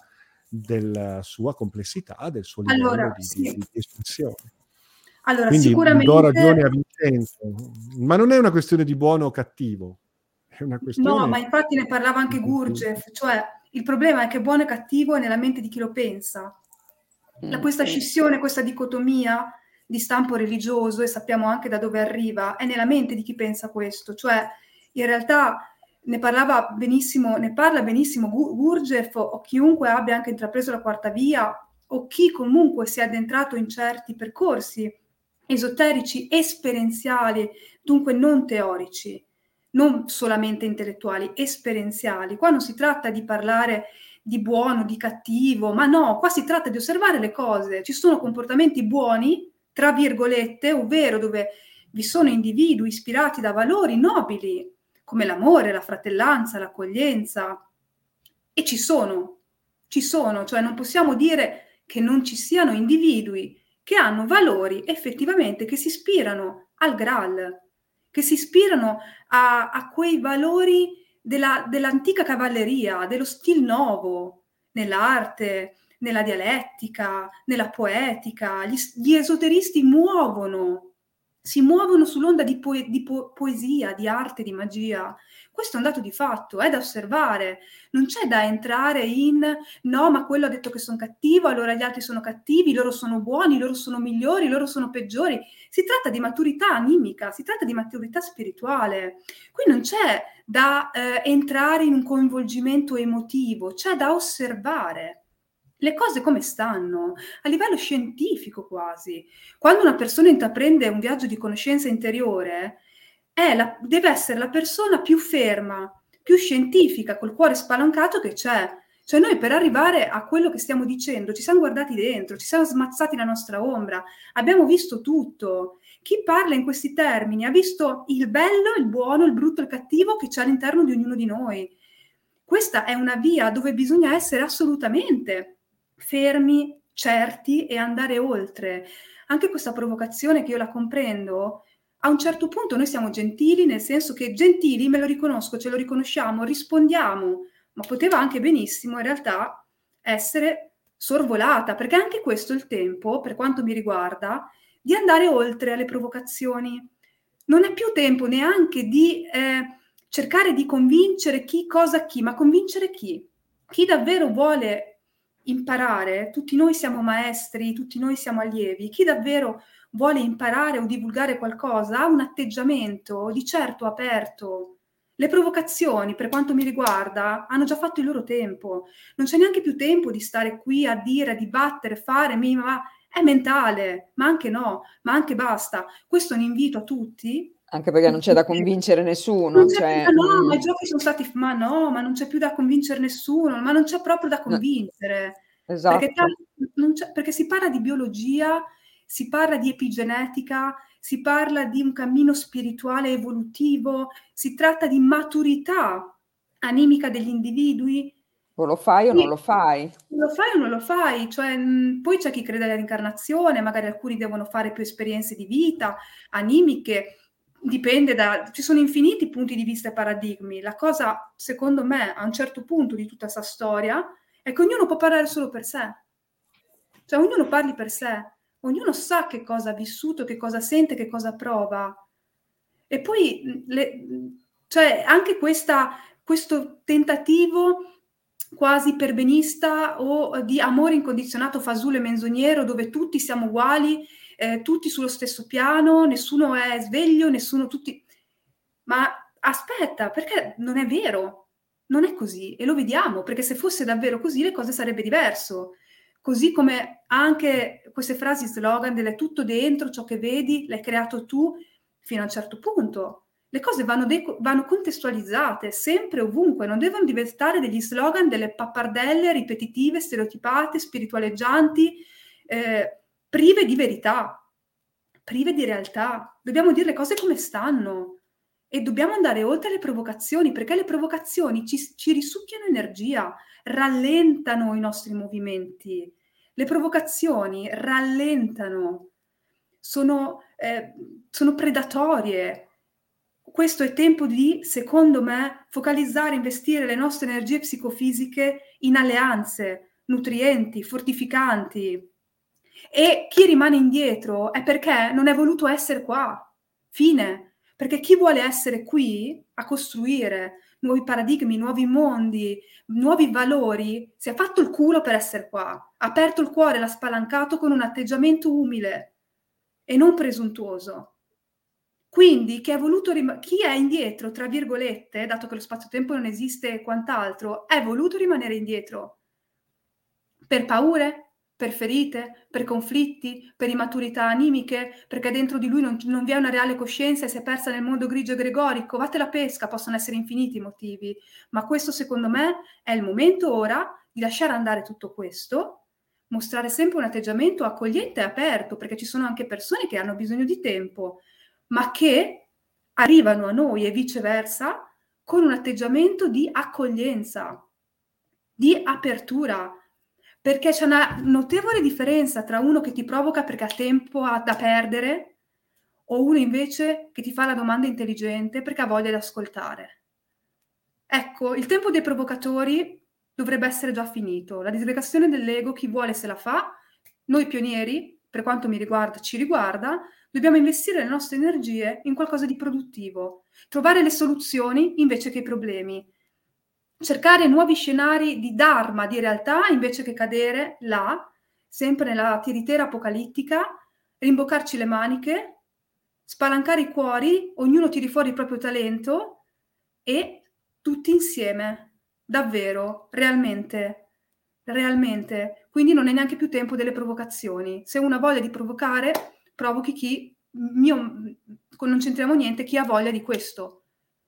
della sua complessità, del suo livello allora, di, sì. di, di espressione. Allora, Quindi sicuramente... do ragione a Vincenzo, ma non è una questione di buono o cattivo. È una questione... No, ma infatti ne parlava anche Gurgev, cioè il problema è che buono e cattivo è nella mente di chi lo pensa. Da questa scissione, questa dicotomia di stampo religioso, e sappiamo anche da dove arriva, è nella mente di chi pensa questo. Cioè, in realtà ne parlava benissimo, ne parla benissimo Gurgev o chiunque abbia anche intrapreso la quarta via o chi comunque si è addentrato in certi percorsi esoterici esperienziali, dunque non teorici, non solamente intellettuali, esperienziali. Qua non si tratta di parlare di buono, di cattivo, ma no, qua si tratta di osservare le cose. Ci sono comportamenti buoni, tra virgolette, ovvero dove vi sono individui ispirati da valori nobili, come l'amore, la fratellanza, l'accoglienza, e ci sono, ci sono, cioè non possiamo dire che non ci siano individui che hanno valori effettivamente che si ispirano al Graal, che si ispirano a, a quei valori della, dell'antica cavalleria, dello stil nuovo, nell'arte, nella dialettica, nella poetica. Gli, gli esoteristi muovono si muovono sull'onda di, poe- di po- poesia, di arte, di magia. Questo è un dato di fatto, è da osservare. Non c'è da entrare in no, ma quello ha detto che sono cattivo, allora gli altri sono cattivi, loro sono buoni, loro sono migliori, loro sono peggiori. Si tratta di maturità animica, si tratta di maturità spirituale. Qui non c'è da eh, entrare in un coinvolgimento emotivo, c'è da osservare le cose come stanno, a livello scientifico quasi. Quando una persona intraprende un viaggio di conoscenza interiore, la, deve essere la persona più ferma, più scientifica, col cuore spalancato che c'è. Cioè noi per arrivare a quello che stiamo dicendo ci siamo guardati dentro, ci siamo smazzati la nostra ombra, abbiamo visto tutto. Chi parla in questi termini ha visto il bello, il buono, il brutto, il cattivo che c'è all'interno di ognuno di noi. Questa è una via dove bisogna essere assolutamente fermi, certi e andare oltre. Anche questa provocazione che io la comprendo, a un certo punto noi siamo gentili, nel senso che gentili me lo riconosco, ce lo riconosciamo, rispondiamo, ma poteva anche benissimo in realtà essere sorvolata, perché anche questo è il tempo, per quanto mi riguarda, di andare oltre alle provocazioni. Non è più tempo neanche di eh, cercare di convincere chi cosa chi, ma convincere chi. Chi davvero vuole imparare, tutti noi siamo maestri, tutti noi siamo allievi, chi davvero vuole imparare o divulgare qualcosa ha un atteggiamento di certo aperto. Le provocazioni, per quanto mi riguarda, hanno già fatto il loro tempo. Non c'è neanche più tempo di stare qui a dire, a dibattere, fare, ma è mentale, ma anche no, ma anche basta. Questo è un invito a tutti anche perché non c'è da convincere nessuno. Cioè, più, no, mm. ma i giochi sono stati, ma no, ma non c'è più da convincere nessuno, ma non c'è proprio da convincere. No. Esatto. Perché, perché, si parla di biologia, si parla di epigenetica, si parla di un cammino spirituale evolutivo, si tratta di maturità animica degli individui. O lo fai o non lo fai. Lo fai o non lo fai, cioè, mh, poi c'è chi crede alla reincarnazione, magari alcuni devono fare più esperienze di vita, animiche, dipende da... ci sono infiniti punti di vista e paradigmi. La cosa, secondo me, a un certo punto di tutta questa storia, è che ognuno può parlare solo per sé. Cioè, ognuno parli per sé, ognuno sa che cosa ha vissuto, che cosa sente, che cosa prova. E poi, le, cioè, anche questa, questo tentativo quasi perbenista o di amore incondizionato fasullo e menzognero dove tutti siamo uguali, eh, tutti sullo stesso piano, nessuno è sveglio, nessuno tutti... Ma aspetta, perché non è vero, non è così e lo vediamo, perché se fosse davvero così le cose sarebbe diverso. Così come anche queste frasi slogan delle tutto dentro, ciò che vedi, l'hai creato tu, fino a un certo punto. Le cose vanno, de- vanno, contestualizzate sempre ovunque, non devono diventare degli slogan, delle pappardelle ripetitive, stereotipate, spiritualeggianti, eh, prive di verità, prive di realtà. Dobbiamo dire le cose come stanno e dobbiamo andare oltre le provocazioni, perché le provocazioni ci, ci risucchiano energia, rallentano i nostri movimenti. Le provocazioni rallentano, sono, eh, sono predatorie, questo è tempo di, secondo me, focalizzare, investire le nostre energie psicofisiche in alleanze, nutrienti, fortificanti. E chi rimane indietro è perché non è voluto essere qua. Fine. Perché chi vuole essere qui a costruire nuovi paradigmi, nuovi mondi, nuovi valori, si è fatto il culo per essere qua, ha aperto il cuore, l'ha spalancato con un atteggiamento umile e non presuntuoso. Quindi chi, rim- chi è indietro, tra virgolette, dato che lo spazio-tempo non esiste e quant'altro, è voluto rimanere indietro per paure, per ferite, per conflitti, per immaturità animiche, perché dentro di lui non, non vi è una reale coscienza e si è persa nel mondo grigio e gregorico. Vate la pesca, possono essere infiniti i motivi, ma questo secondo me è il momento ora di lasciare andare tutto questo, mostrare sempre un atteggiamento accogliente e aperto, perché ci sono anche persone che hanno bisogno di tempo ma che arrivano a noi e viceversa con un atteggiamento di accoglienza, di apertura, perché c'è una notevole differenza tra uno che ti provoca perché ha tempo da perdere o uno invece che ti fa la domanda intelligente perché ha voglia di ascoltare. Ecco, il tempo dei provocatori dovrebbe essere già finito. La disgregazione dell'ego, chi vuole se la fa. Noi pionieri, per quanto mi riguarda, ci riguarda, Dobbiamo investire le nostre energie in qualcosa di produttivo, trovare le soluzioni invece che i problemi, cercare nuovi scenari di dharma, di realtà, invece che cadere là, sempre nella tiritera apocalittica, rimboccarci le maniche, spalancare i cuori, ognuno tiri fuori il proprio talento e tutti insieme, davvero, realmente, realmente. Quindi non è neanche più tempo delle provocazioni. Se uno ha voglia di provocare, provochi chi, mio, non c'entriamo niente, chi ha voglia di questo.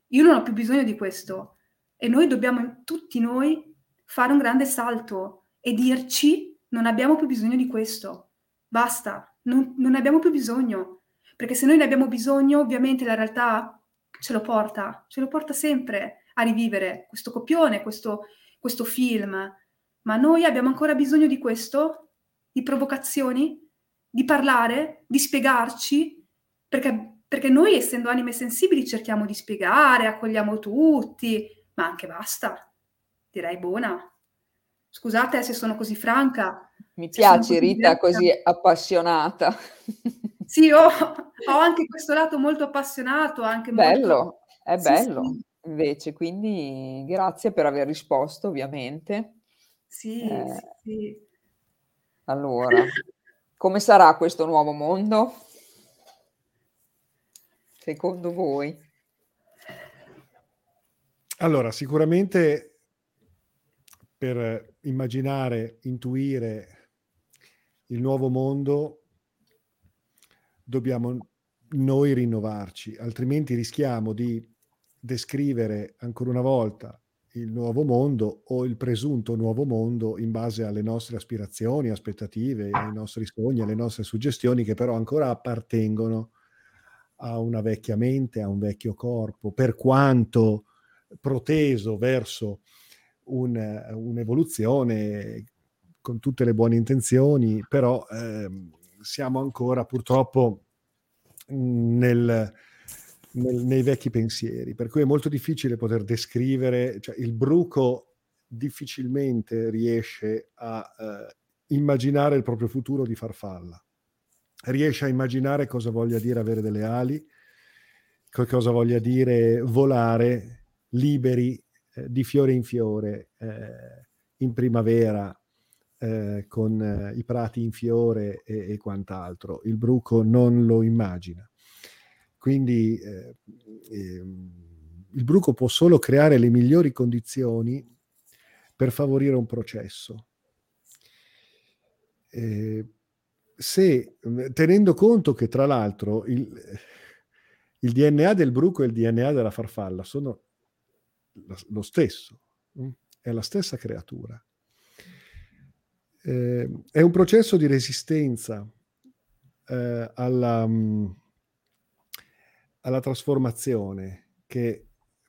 Io non ho più bisogno di questo. E noi dobbiamo, tutti noi, fare un grande salto e dirci non abbiamo più bisogno di questo. Basta, non, non ne abbiamo più bisogno. Perché se noi ne abbiamo bisogno, ovviamente la realtà ce lo porta, ce lo porta sempre a rivivere questo copione, questo, questo film. Ma noi abbiamo ancora bisogno di questo? Di provocazioni? di parlare, di spiegarci, perché, perché noi essendo anime sensibili cerchiamo di spiegare, accogliamo tutti, ma anche basta, direi buona. Scusate se sono così franca. Mi piace Rita diretta. così appassionata. Sì, ho, ho, anche questo lato molto appassionato, anche bello, molto... è bello sì, sì. invece, quindi grazie per aver risposto ovviamente. Sì, eh, sì. Allora, come sarà questo nuovo mondo? Secondo voi? Allora, sicuramente per immaginare, intuire il nuovo mondo dobbiamo noi rinnovarci, altrimenti rischiamo di descrivere ancora una volta il nuovo mondo o il presunto nuovo mondo in base alle nostre aspirazioni, aspettative, ai nostri sogni, alle nostre suggestioni che però ancora appartengono a una vecchia mente, a un vecchio corpo, per quanto proteso verso un, un'evoluzione con tutte le buone intenzioni, però eh, siamo ancora purtroppo nel, nel, nei vecchi pensieri, per cui è molto difficile poter descrivere, cioè il bruco difficilmente riesce a eh, immaginare il proprio futuro di farfalla, riesce a immaginare cosa voglia dire avere delle ali, cosa voglia dire volare liberi eh, di fiore in fiore, eh, in primavera eh, con eh, i prati in fiore e, e, quant'altro. Il bruco non lo immagina. Quindi eh, ehm, il bruco può solo creare le migliori condizioni per favorire un processo. Eh, se, tenendo conto che tra l'altro il, il, DNA del bruco e il DNA della farfalla sono lo stesso, mm, è la stessa creatura. Eh, è un processo di resistenza eh, alla, mm, alla trasformazione che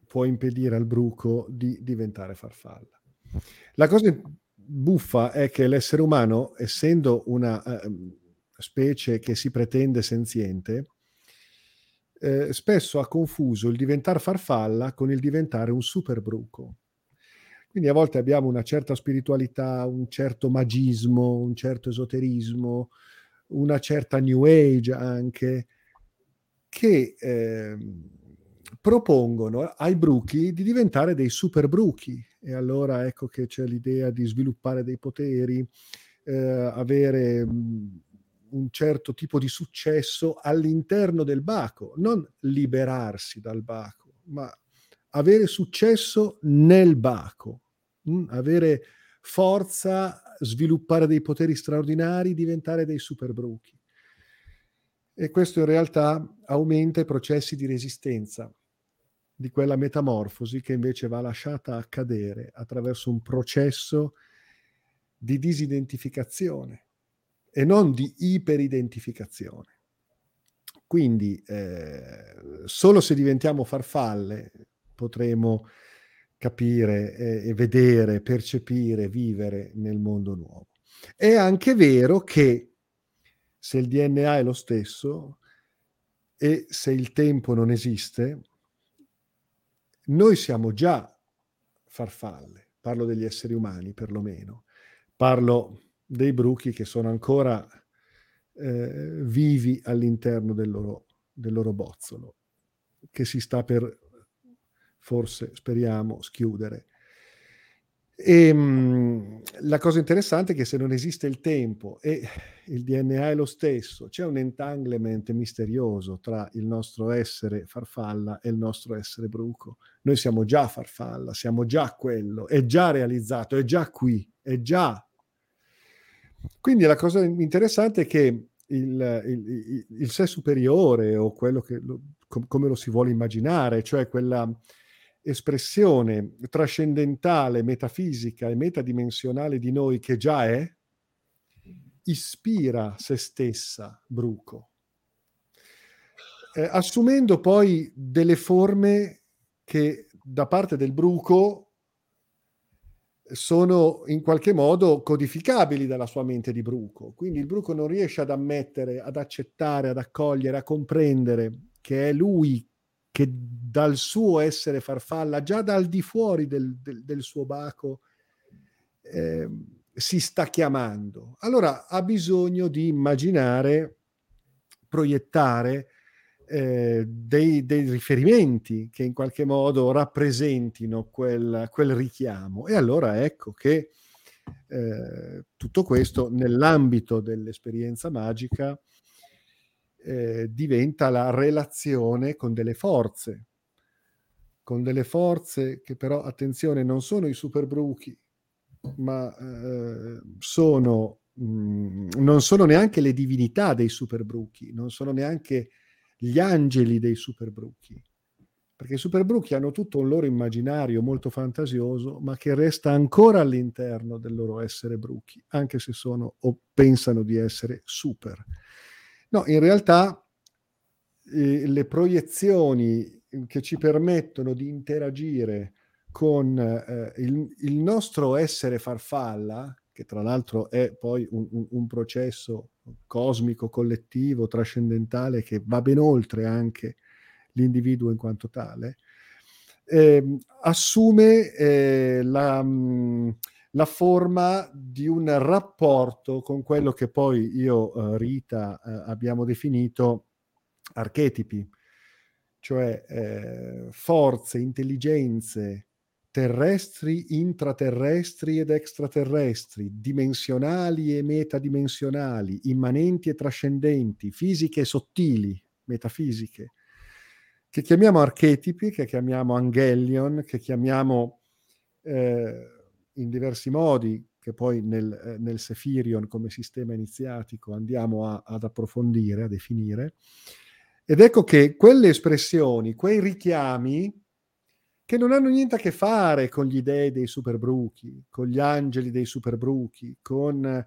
può impedire al bruco di diventare farfalla. La cosa buffa è che l'essere umano, essendo una uh, specie che si pretende senziente, eh, spesso ha confuso il diventare farfalla con il diventare un super bruco. Quindi a volte abbiamo una certa spiritualità, un certo magismo, un certo esoterismo, una certa new age anche, che eh, propongono ai bruchi di diventare dei super bruchi. E allora ecco che c'è l'idea di sviluppare dei poteri, eh, avere mh, un certo tipo di successo all'interno del baco, non liberarsi dal baco, ma avere successo nel baco, mh? avere forza, sviluppare dei poteri straordinari, diventare dei super bruchi. E questo in realtà aumenta i processi di resistenza di quella metamorfosi che invece va lasciata accadere attraverso un processo di disidentificazione e non di iperidentificazione. Quindi eh, solo se diventiamo farfalle potremo capire eh, e vedere, percepire, vivere nel mondo nuovo. È anche vero che se il DNA è lo stesso e se il tempo non esiste, noi siamo già farfalle, parlo degli esseri umani perlomeno, parlo dei bruchi che sono ancora eh, vivi all'interno del loro, del loro bozzolo, che si sta per, forse speriamo, schiudere. E ehm, mh, la cosa interessante è che se non esiste il tempo e il DNA è lo stesso, c'è un entanglement misterioso tra il nostro essere farfalla e il nostro essere bruco. Noi siamo già farfalla, siamo già quello, è già realizzato, è già qui, è già. Quindi la cosa interessante è che il, il, il sé superiore o quello che, lo, com, come lo si vuole immaginare, cioè quella espressione trascendentale, metafisica e metadimensionale di noi che già è, ispira se stessa Bruco, eh, assumendo poi delle forme che da parte del Bruco sono in qualche modo codificabili dalla sua mente di Bruco. Quindi il Bruco non riesce ad ammettere, ad accettare, ad accogliere, a comprendere che è lui che dal suo essere farfalla, già dal di fuori del, del, del suo baco, eh, si sta chiamando. Allora ha bisogno di immaginare, proiettare eh, dei, dei, riferimenti che in qualche modo rappresentino quel, quel richiamo. E allora ecco che eh, tutto questo nell'ambito dell'esperienza magica eh, diventa la relazione con delle forze, con delle forze che però, attenzione, non sono i super bruchi, ma eh, sono, mh, mm, non sono neanche le divinità dei super bruchi, non sono neanche gli angeli dei super bruchi. Perché i super bruchi hanno tutto un loro immaginario molto fantasioso, ma che resta ancora all'interno del loro essere bruchi, anche se sono o pensano di essere super. No, in realtà eh, le proiezioni che ci permettono di interagire con eh, il, il, nostro essere farfalla, che tra l'altro è poi un, un, un, processo cosmico, collettivo, trascendentale, che va ben oltre anche l'individuo in quanto tale, eh, assume eh, la... Mh, la forma di un rapporto con quello che poi io, uh, Rita, uh, abbiamo definito archetipi, cioè eh, forze, intelligenze, terrestri, intraterrestri ed extraterrestri, dimensionali e metadimensionali, immanenti e trascendenti, fisiche e sottili, metafisiche, che chiamiamo archetipi, che chiamiamo angelion, che chiamiamo eh, in diversi modi, che poi nel, eh, nel Sefirion come sistema iniziatico andiamo a, ad approfondire, a definire. Ed ecco che quelle espressioni, quei richiami, che non hanno niente a che fare con gli dei dei superbruchi, con gli angeli dei superbruchi, con eh,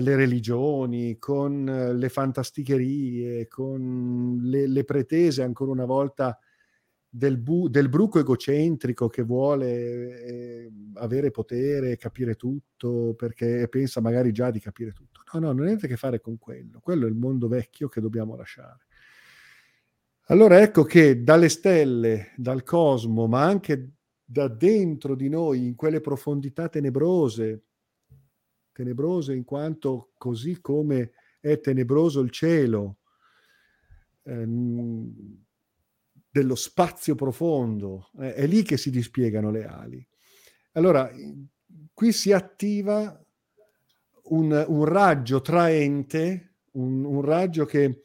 le religioni, con eh, le fantasticherie, con le, le pretese ancora una volta del, bu- del bruco egocentrico che vuole eh, avere potere, capire tutto, perché pensa magari già di capire tutto. No, no, non ha niente a che fare con quello. Quello è il mondo vecchio che dobbiamo lasciare. Allora ecco che dalle stelle, dal cosmo, ma anche da dentro di noi, in quelle profondità tenebrose, tenebrose in quanto così come è tenebroso il cielo, ehm, dello spazio profondo, eh, è lì che si dispiegano le ali. Allora, qui si attiva un, un raggio traente, un, un raggio che,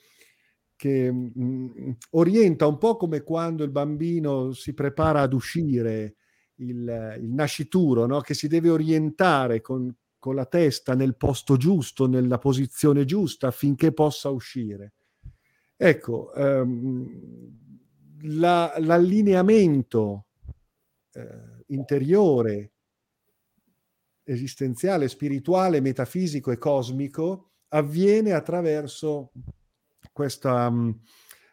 che mh, mm, orienta un po' come quando il bambino si prepara ad uscire, il, il nascituro, no? che si deve orientare con, con la testa nel posto giusto, nella posizione giusta affinché possa uscire. Ecco, um, la, l'allineamento eh, interiore, esistenziale, spirituale, metafisico e cosmico avviene attraverso questa, um,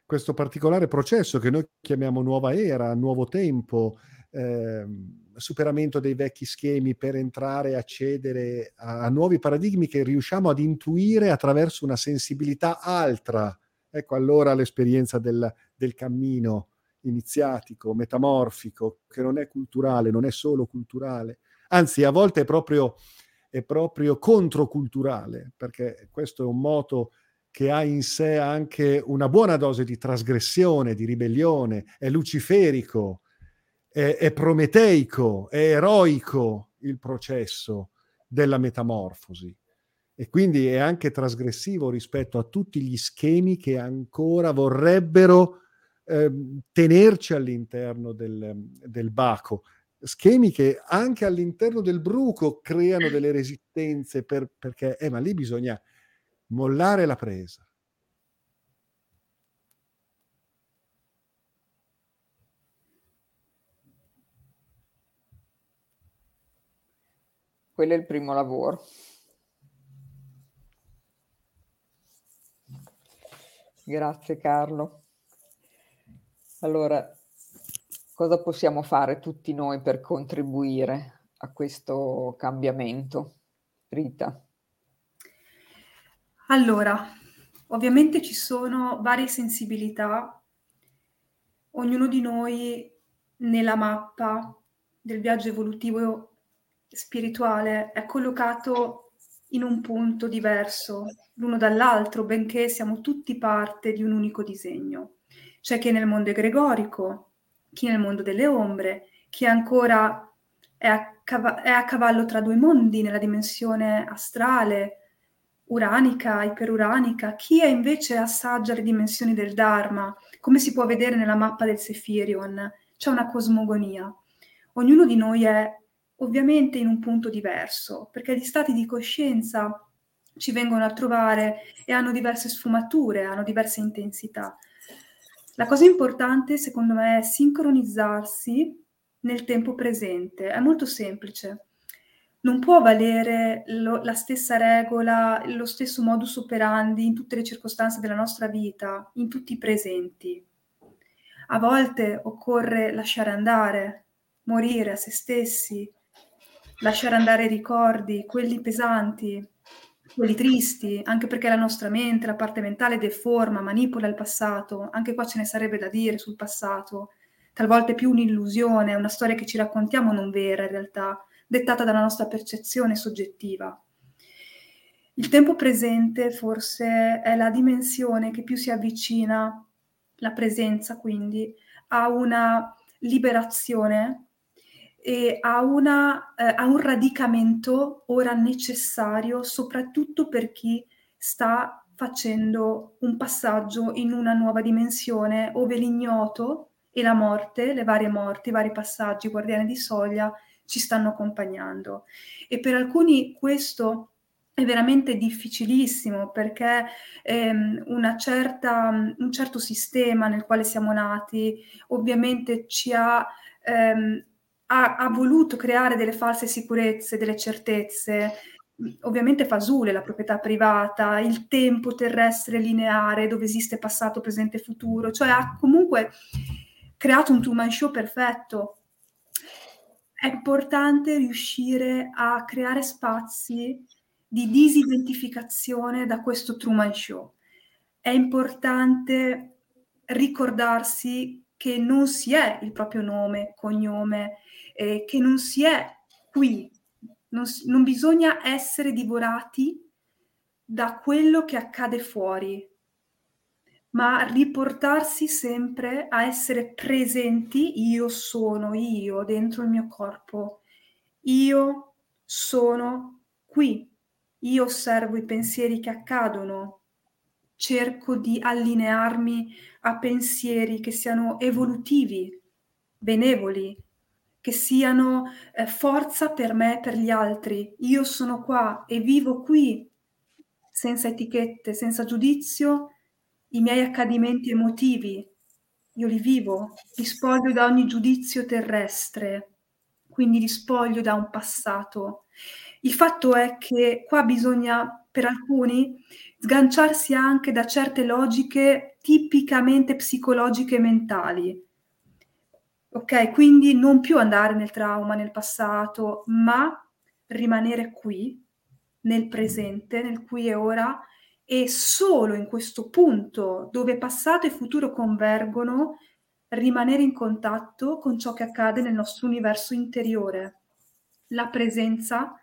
questo particolare processo che noi chiamiamo nuova era, nuovo tempo, eh, superamento dei vecchi schemi per entrare e accedere a, a, nuovi paradigmi che riusciamo ad intuire attraverso una sensibilità altra. Ecco allora l'esperienza del, del cammino iniziatico, metamorfico, che non è culturale, non è solo culturale, anzi a volte è proprio, è proprio controculturale, perché questo è un moto che ha in sé anche una buona dose di trasgressione, di ribellione, è luciferico, è, è prometeico, è eroico il processo della metamorfosi e quindi è anche trasgressivo rispetto a tutti gli schemi che ancora vorrebbero eh, tenerci all'interno del, del baco. Schemi che anche all'interno del bruco creano delle resistenze per, perché, eh, ma lì bisogna mollare la presa. Quello è il primo lavoro. Grazie Carlo. Allora, cosa possiamo fare tutti noi per contribuire a questo cambiamento? Rita. Allora, ovviamente ci sono varie sensibilità, ognuno di noi nella mappa del viaggio evolutivo spirituale è collocato in un punto diverso l'uno dall'altro, benché siamo tutti parte di un unico disegno. C'è chi è nel mondo egregorico, chi nel mondo delle ombre, chi ancora è a, cav- è a cavallo tra due mondi, nella dimensione astrale, uranica, iperuranica, chi è invece assaggia le dimensioni del Dharma, come si può vedere nella mappa del Sefirion, c'è una cosmogonia. Ognuno di noi è ovviamente in un punto diverso, perché gli stati di coscienza ci vengono a trovare e hanno diverse sfumature, hanno diverse intensità. La cosa importante, secondo me, è sincronizzarsi nel tempo presente. È molto semplice. Non può valere lo, la stessa regola, lo stesso modus operandi in tutte le circostanze della nostra vita, in tutti i presenti. A volte occorre lasciare andare, morire a se stessi, lasciare andare i ricordi, quelli pesanti, quelli tristi, anche perché la nostra mente, la parte mentale deforma, manipola il passato, anche qua ce ne sarebbe da dire sul passato, talvolta è più un'illusione, una storia che ci raccontiamo non vera in realtà, dettata dalla nostra percezione soggettiva. Il tempo presente forse è la dimensione che più si avvicina, la presenza quindi, a una liberazione e ha, una, eh, ha un radicamento ora necessario, soprattutto per chi sta facendo un passaggio in una nuova dimensione, ove l'ignoto e la morte, le varie morti, i vari passaggi, guardiani di soglia, ci stanno accompagnando. E per alcuni questo è veramente difficilissimo perché ehm, certa, un certo sistema nel quale siamo nati ovviamente ci ha ehm, ha, ha voluto creare delle false sicurezze, delle certezze, ovviamente fasule, la proprietà privata, il tempo terrestre lineare dove esiste passato, presente e futuro, cioè ha comunque creato un Truman Show perfetto. È importante riuscire a creare spazi di disidentificazione da questo Truman Show. È importante ricordarsi che non si è il proprio nome, cognome, eh, che non si è qui, non, non bisogna essere divorati da quello che accade fuori, ma riportarsi sempre a essere presenti, io sono io dentro il mio corpo, io sono qui, io osservo i pensieri che accadono, cerco di allinearmi a pensieri che siano evolutivi, benevoli, che siano eh, forza per me e per gli altri. Io sono qua e vivo qui senza etichette, senza giudizio, i miei accadimenti emotivi. Io li vivo, li spoglio da ogni giudizio terrestre, quindi li spoglio da un passato. Il fatto è che qua bisogna, per alcuni, sganciarsi anche da certe logiche tipicamente psicologiche e mentali Ok, quindi non più andare nel trauma, nel passato, ma rimanere qui, nel presente, nel qui e ora, e solo in questo punto dove passato e futuro convergono, rimanere in contatto con ciò che accade nel nostro universo interiore. La presenza,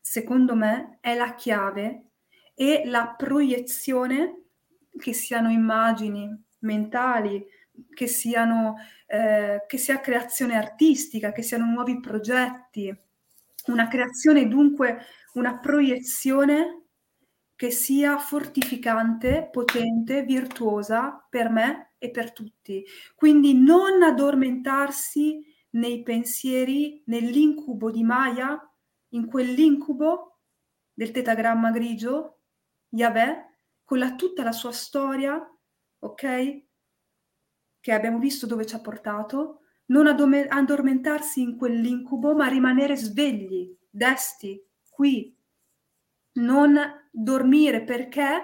secondo me, è la chiave e la proiezione, che siano immagini mentali, che, siano, eh, che sia creazione artistica, che siano nuovi progetti, una creazione dunque, una proiezione che sia fortificante, potente, virtuosa per me e per tutti. Quindi non addormentarsi nei pensieri, nell'incubo di Maya, in quell'incubo del tetagramma grigio, Yahweh, con la, tutta la sua storia, ok? che abbiamo visto dove ci ha portato, non addormentarsi in quell'incubo, ma rimanere svegli, desti, qui, non dormire perché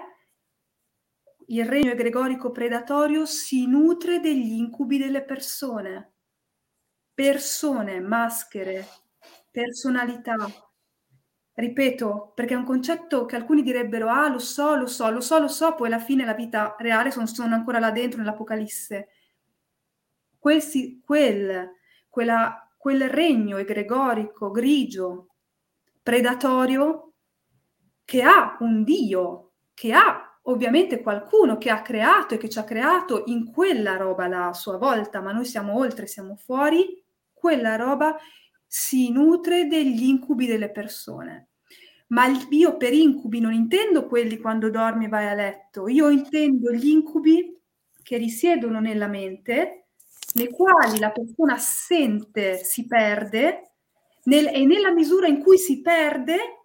il regno egregorico predatorio si nutre degli incubi delle persone, persone, maschere, personalità. Ripeto, perché è un concetto che alcuni direbbero, ah lo so, lo so, lo so, lo so, poi alla fine la vita reale sono, sono ancora là dentro nell'Apocalisse quel, quel, quella, quel regno egregorico, grigio, predatorio, che ha un Dio, che ha ovviamente qualcuno che ha creato e che ci ha creato in quella roba là a sua volta, ma noi siamo oltre, siamo fuori, quella roba si nutre degli incubi delle persone. Ma io per incubi non intendo quelli quando dormi e vai a letto, io intendo gli incubi che risiedono nella mente nei quali la persona sente, si perde nel, e nella misura in cui si perde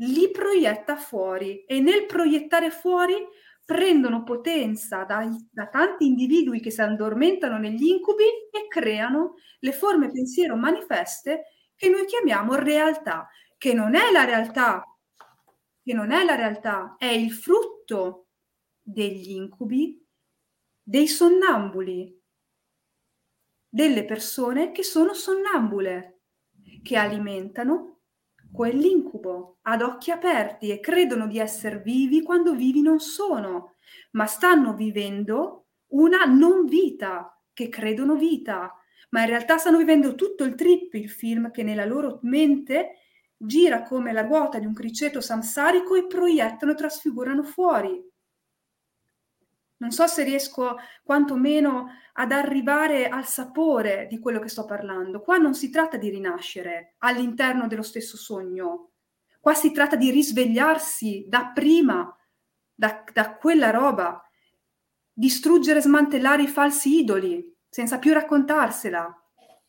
li proietta fuori e nel proiettare fuori prendono potenza da, da, tanti individui che si addormentano negli incubi e creano le forme pensiero manifeste che noi chiamiamo realtà, che non è la realtà, che non è la realtà, è il frutto degli incubi dei sonnambuli, delle persone che sono sonnambule, che alimentano quell'incubo ad occhi aperti e credono di essere vivi quando vivi non sono, ma stanno vivendo una non vita, che credono vita, ma in realtà stanno vivendo tutto il trip, il film che nella loro mente gira come la ruota di un criceto samsarico e proiettano e trasfigurano fuori. Non so se riesco quantomeno ad arrivare al sapore di quello che sto parlando. Qua non si tratta di rinascere all'interno dello stesso sogno. Qua si tratta di risvegliarsi da prima, da, da quella roba, distruggere, smantellare i falsi idoli, senza più raccontarsela,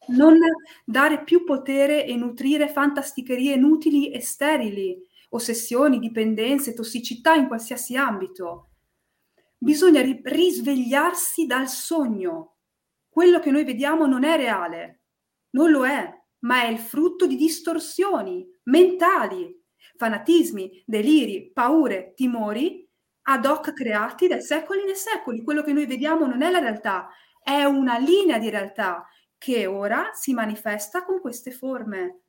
non dare più potere e nutrire fantasticherie inutili e sterili, ossessioni, dipendenze, tossicità in qualsiasi ambito. Bisogna ri- risvegliarsi dal sogno. Quello che noi vediamo non è reale, non lo è, ma è il frutto di distorsioni mentali, fanatismi, deliri, paure, timori ad hoc creati da secoli e secoli. Quello che noi vediamo non è la realtà, è una linea di realtà che ora si manifesta con queste forme.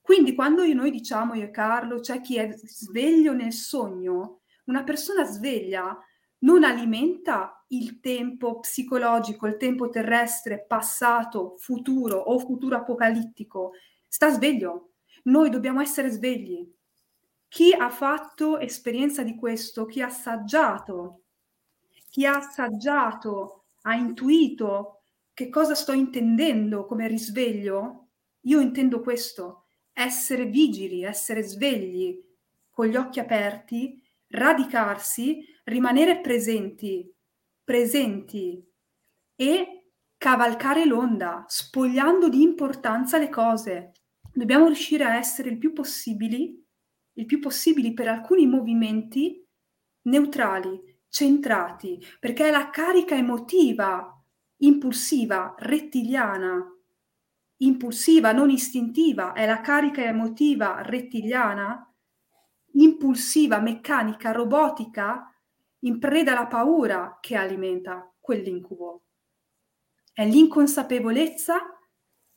Quindi quando noi diciamo io e Carlo, c'è chi è sveglio nel sogno, una persona sveglia non alimenta il tempo psicologico, il tempo terrestre, passato, futuro o futuro apocalittico, sta sveglio. Noi dobbiamo essere svegli. Chi ha fatto esperienza di questo, chi ha assaggiato, chi ha assaggiato, ha intuito che cosa sto intendendo come risveglio, io intendo questo, essere vigili, essere svegli, con gli occhi aperti, radicarsi, rimanere presenti, presenti e cavalcare l'onda, spogliando di importanza le cose. Dobbiamo riuscire a essere il più possibili, il più possibili per alcuni movimenti neutrali, centrati, perché è la carica emotiva, impulsiva, rettiliana, impulsiva, non istintiva, è la carica emotiva rettiliana, impulsiva, meccanica, robotica, in preda alla paura che alimenta quell'incubo. È l'inconsapevolezza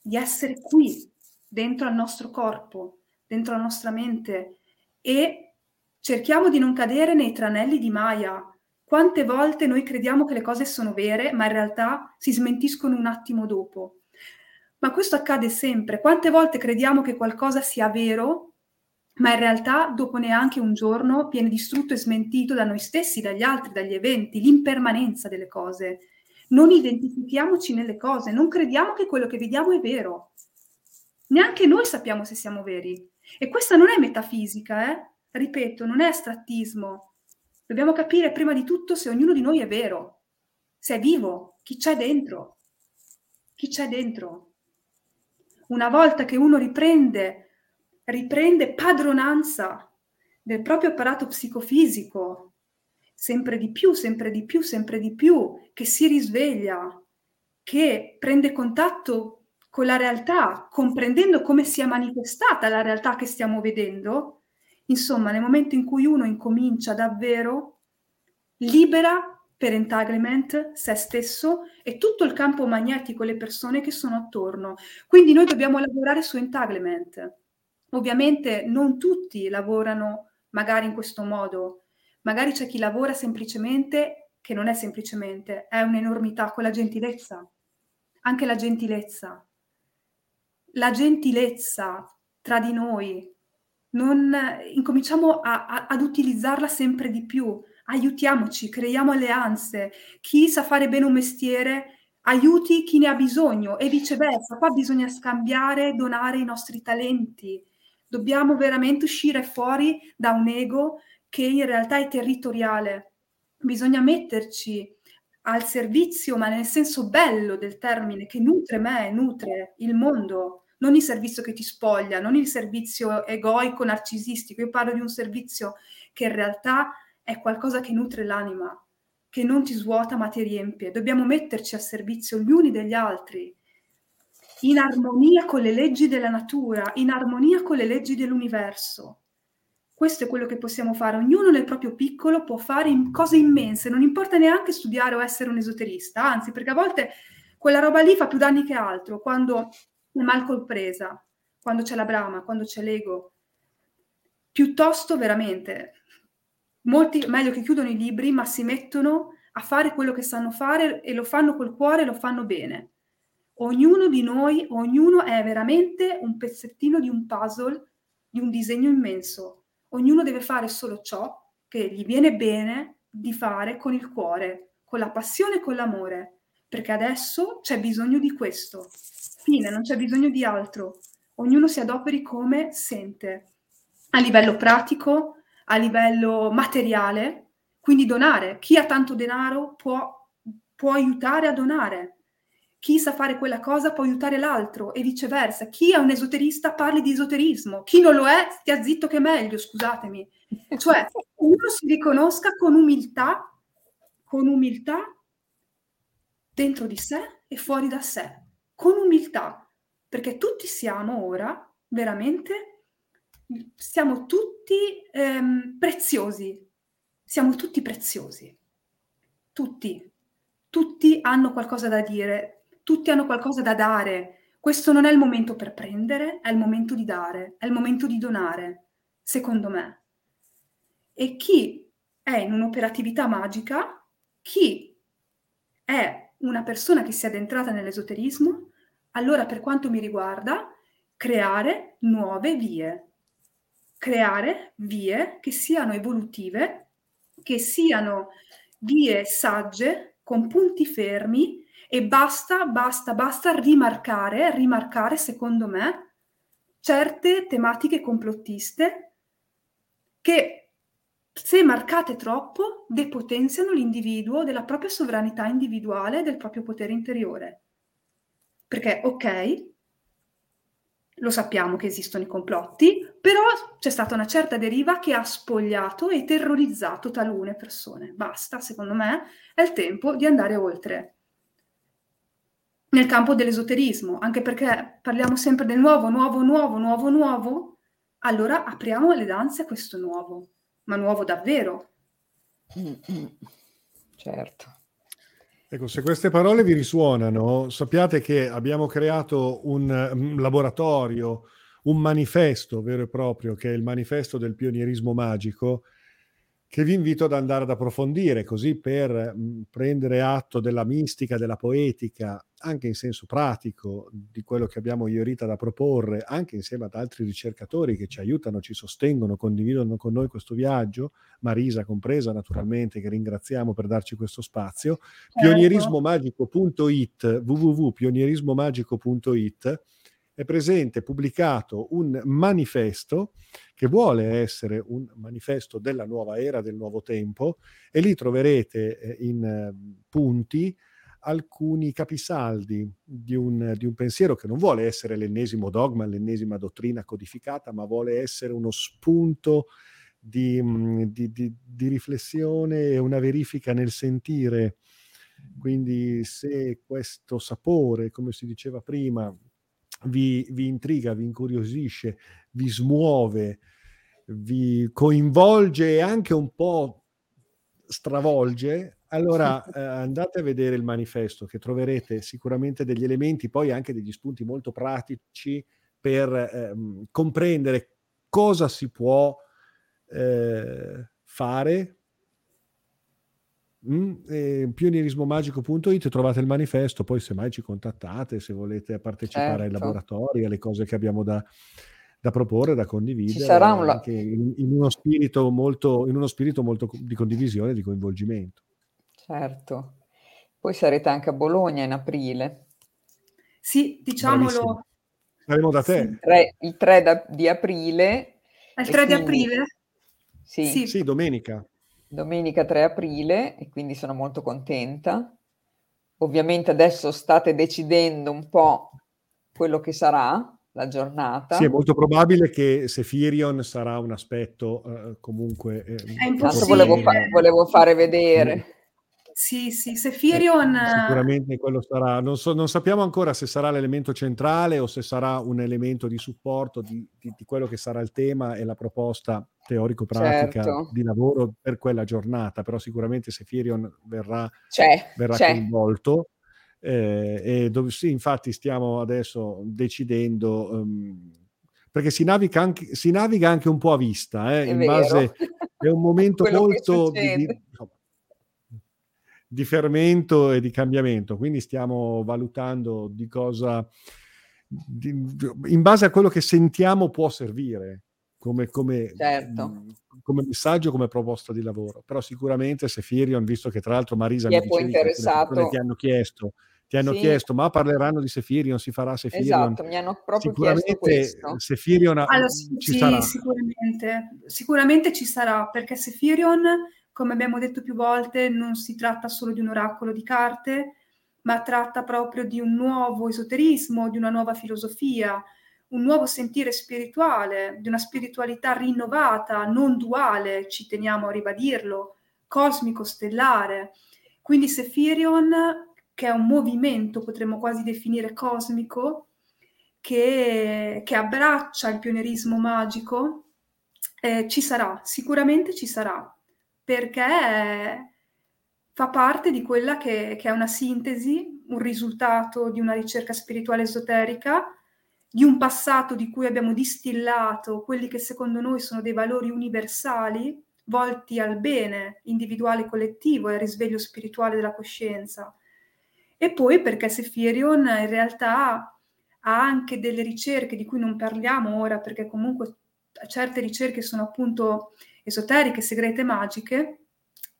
di essere qui, dentro al nostro corpo, dentro la nostra mente e cerchiamo di non cadere nei tranelli di Maya. Quante volte noi crediamo che le cose sono vere, ma in realtà si smentiscono un attimo dopo. Ma questo accade sempre. Quante volte crediamo che qualcosa sia vero, ma in realtà dopo neanche un giorno viene distrutto e smentito da noi stessi, dagli altri, dagli eventi, l'impermanenza delle cose. Non identifichiamoci nelle cose, non crediamo che quello che vediamo è vero. Neanche noi sappiamo se siamo veri. E questa non è metafisica, eh? Ripeto, non è astrattismo. Dobbiamo capire prima di tutto se ognuno di noi è vero, se è vivo, chi c'è dentro. Chi c'è dentro? una volta che uno riprende, riprende padronanza del proprio apparato psicofisico, sempre di più, sempre di più, sempre di più, che si risveglia, che prende contatto con la realtà, comprendendo come sia manifestata la realtà che stiamo vedendo, insomma, nel momento in cui uno incomincia davvero, libera per entanglement se stesso e tutto il campo magnetico le persone che sono attorno. Quindi noi dobbiamo lavorare su entanglement. Ovviamente non tutti lavorano magari in questo modo, magari c'è chi lavora semplicemente, che non è semplicemente, è un'enormità con la gentilezza, anche la gentilezza. La gentilezza tra di noi, non, incominciamo a, a, ad utilizzarla sempre di più, aiutiamoci, creiamo alleanze. Chi sa fare bene un mestiere aiuti chi ne ha bisogno e viceversa. Qua bisogna scambiare, donare i nostri talenti. Dobbiamo veramente uscire fuori da un ego che in realtà è territoriale. Bisogna metterci al servizio, ma nel senso bello del termine, che nutre me, nutre il mondo, non il servizio che ti spoglia, non il servizio egoico, narcisistico. Io parlo di un servizio che in realtà è qualcosa che nutre l'anima, che non ti svuota ma ti riempie. Dobbiamo metterci a servizio gli uni degli altri, in armonia con le leggi della natura, in armonia con le leggi dell'universo. Questo è quello che possiamo fare. Ognuno nel proprio piccolo può fare cose immense, non importa neanche studiare o essere un esoterista, anzi, perché a volte quella roba lì fa più danni che altro quando è mal compresa, quando c'è la brama, quando c'è l'ego. Piuttosto veramente molti meglio che chiudono i libri, ma si mettono a fare quello che sanno fare e lo fanno col cuore e lo fanno bene. Ognuno di noi, ognuno è veramente un pezzettino di un puzzle, di un disegno immenso. Ognuno deve fare solo ciò che gli viene bene di fare con il cuore, con la passione e con l'amore, perché adesso c'è bisogno di questo. Fine, non c'è bisogno di altro. Ognuno si adoperi come sente, a livello pratico, a livello materiale, quindi donare. Chi ha tanto denaro può, può aiutare a donare. Chi sa fare quella cosa può aiutare l'altro e viceversa. Chi è un esoterista parli di esoterismo. Chi non lo è, stia zitto che meglio, scusatemi. Cioè, uno si riconosca con umiltà, con umiltà dentro di sé e fuori da sé, con umiltà, perché tutti siamo ora veramente siamo tutti ehm, preziosi, siamo tutti preziosi, tutti, tutti hanno qualcosa da dire, tutti hanno qualcosa da dare. Questo non è il momento per prendere, è il momento di dare, è il momento di donare, secondo me. E chi è in un'operatività magica, chi è una persona che si è addentrata nell'esoterismo, allora per quanto mi riguarda, creare nuove vie, creare vie che siano evolutive, che siano vie sagge, con punti fermi e basta, basta, basta rimarcare, rimarcare secondo me certe tematiche complottiste che se marcate troppo depotenziano l'individuo della propria sovranità individuale del proprio potere interiore. Perché ok, lo sappiamo che esistono i complotti, però c'è stata una certa deriva che ha spogliato e terrorizzato talune persone. Basta, secondo me, è il tempo di andare oltre. Nel campo dell'esoterismo, anche perché parliamo sempre del nuovo, nuovo, nuovo, nuovo, nuovo, allora apriamo le danze a questo nuovo, ma nuovo davvero. Mm-hmm. Certo. Ecco, se queste parole vi risuonano, sappiate che abbiamo creato un, un, laboratorio, un manifesto vero e proprio, che è il manifesto del pionierismo magico, che vi invito ad andare ad approfondire, così per prendere atto della mistica, della poetica, anche in senso pratico, di quello che abbiamo io e Rita da proporre, anche insieme ad altri ricercatori che ci aiutano, ci sostengono, condividono con noi questo viaggio, Marisa compresa naturalmente, che ringraziamo per darci questo spazio, certo. pionierismomagico.it, www.pionierismomagico.it, è presente, pubblicato un manifesto che vuole essere un manifesto della nuova era, del nuovo tempo, e lì troverete eh, in eh, punti alcuni capisaldi di un, di un, pensiero che non vuole essere l'ennesimo dogma, l'ennesima dottrina codificata, ma vuole essere uno spunto di, mm, di, di, di riflessione e una verifica nel sentire. Quindi se questo sapore, come si diceva prima, vi, vi intriga, vi incuriosisce, vi smuove, vi coinvolge e anche un po' stravolge, allora eh, andate a vedere il manifesto che troverete sicuramente degli elementi, poi anche degli spunti molto pratici per eh, comprendere cosa si può eh, fare. Mm, eh, pionierismomagico.it trovate il manifesto, poi se mai ci contattate, se volete partecipare certo. ai laboratori, alle cose che abbiamo da, da proporre, da condividere, Ci sarà un... in, in, uno spirito molto, in uno spirito molto di condivisione e di coinvolgimento. Certo. Poi sarete anche a Bologna in aprile. Sì, diciamolo. Saremo da te. Il 3, il 3 da, di aprile. Il 3 di aprile? Sì. sì. sì, domenica. Domenica 3 aprile e quindi sono molto contenta. Ovviamente adesso state decidendo un po' quello che sarà la giornata. Sì, è molto probabile che Sefirion sarà un aspetto eh, comunque... Eh, è impossibile. Volevo, fa- volevo, fare vedere. Sì, sì, Sefirion... Eh, sicuramente quello sarà... Non, so, non, sappiamo ancora se sarà l'elemento centrale o se sarà un elemento di supporto di, di, di quello che sarà il tema e la proposta teorico-pratica certo. di lavoro per quella giornata, però sicuramente Sefirion verrà, c'è, verrà c'è. coinvolto. Eh, e dove sì, infatti stiamo adesso decidendo, um, perché si naviga, anche, si naviga anche un po' a vista, eh, in vero. base, è un momento molto di, di, di, fermento e di cambiamento, quindi stiamo valutando di cosa, di, in base a quello che sentiamo può servire come, come, certo. mh, come messaggio, come proposta di lavoro. Però sicuramente se Firion, visto che tra l'altro Marisa mi dicevi interessato. ti hanno chiesto, ti hanno sì. chiesto, ma parleranno di Sefirion, si farà Sefirion? Esatto, mi hanno proprio chiesto questo. Sefirion allora, ci sì, sarà. Sicuramente, sicuramente ci sarà, perché Sefirion, come abbiamo detto più volte, non si tratta solo di un oracolo di carte, ma tratta proprio di un nuovo esoterismo, di una nuova filosofia, un nuovo sentire spirituale, di una spiritualità rinnovata, non duale, ci teniamo a ribadirlo, cosmico-stellare. Quindi Sefirion, che è un movimento, potremmo quasi definire cosmico, che, che abbraccia il pionerismo magico, eh, ci sarà, sicuramente ci sarà, perché fa parte di quella che, che, è una sintesi, un risultato di una ricerca spirituale esoterica, di un passato di cui abbiamo distillato quelli che secondo noi sono dei valori universali, volti al bene individuale e collettivo e al risveglio spirituale della coscienza. E poi perché Sefirion in realtà ha anche delle ricerche di cui non parliamo ora, perché comunque certe ricerche sono appunto esoteriche, segrete, magiche,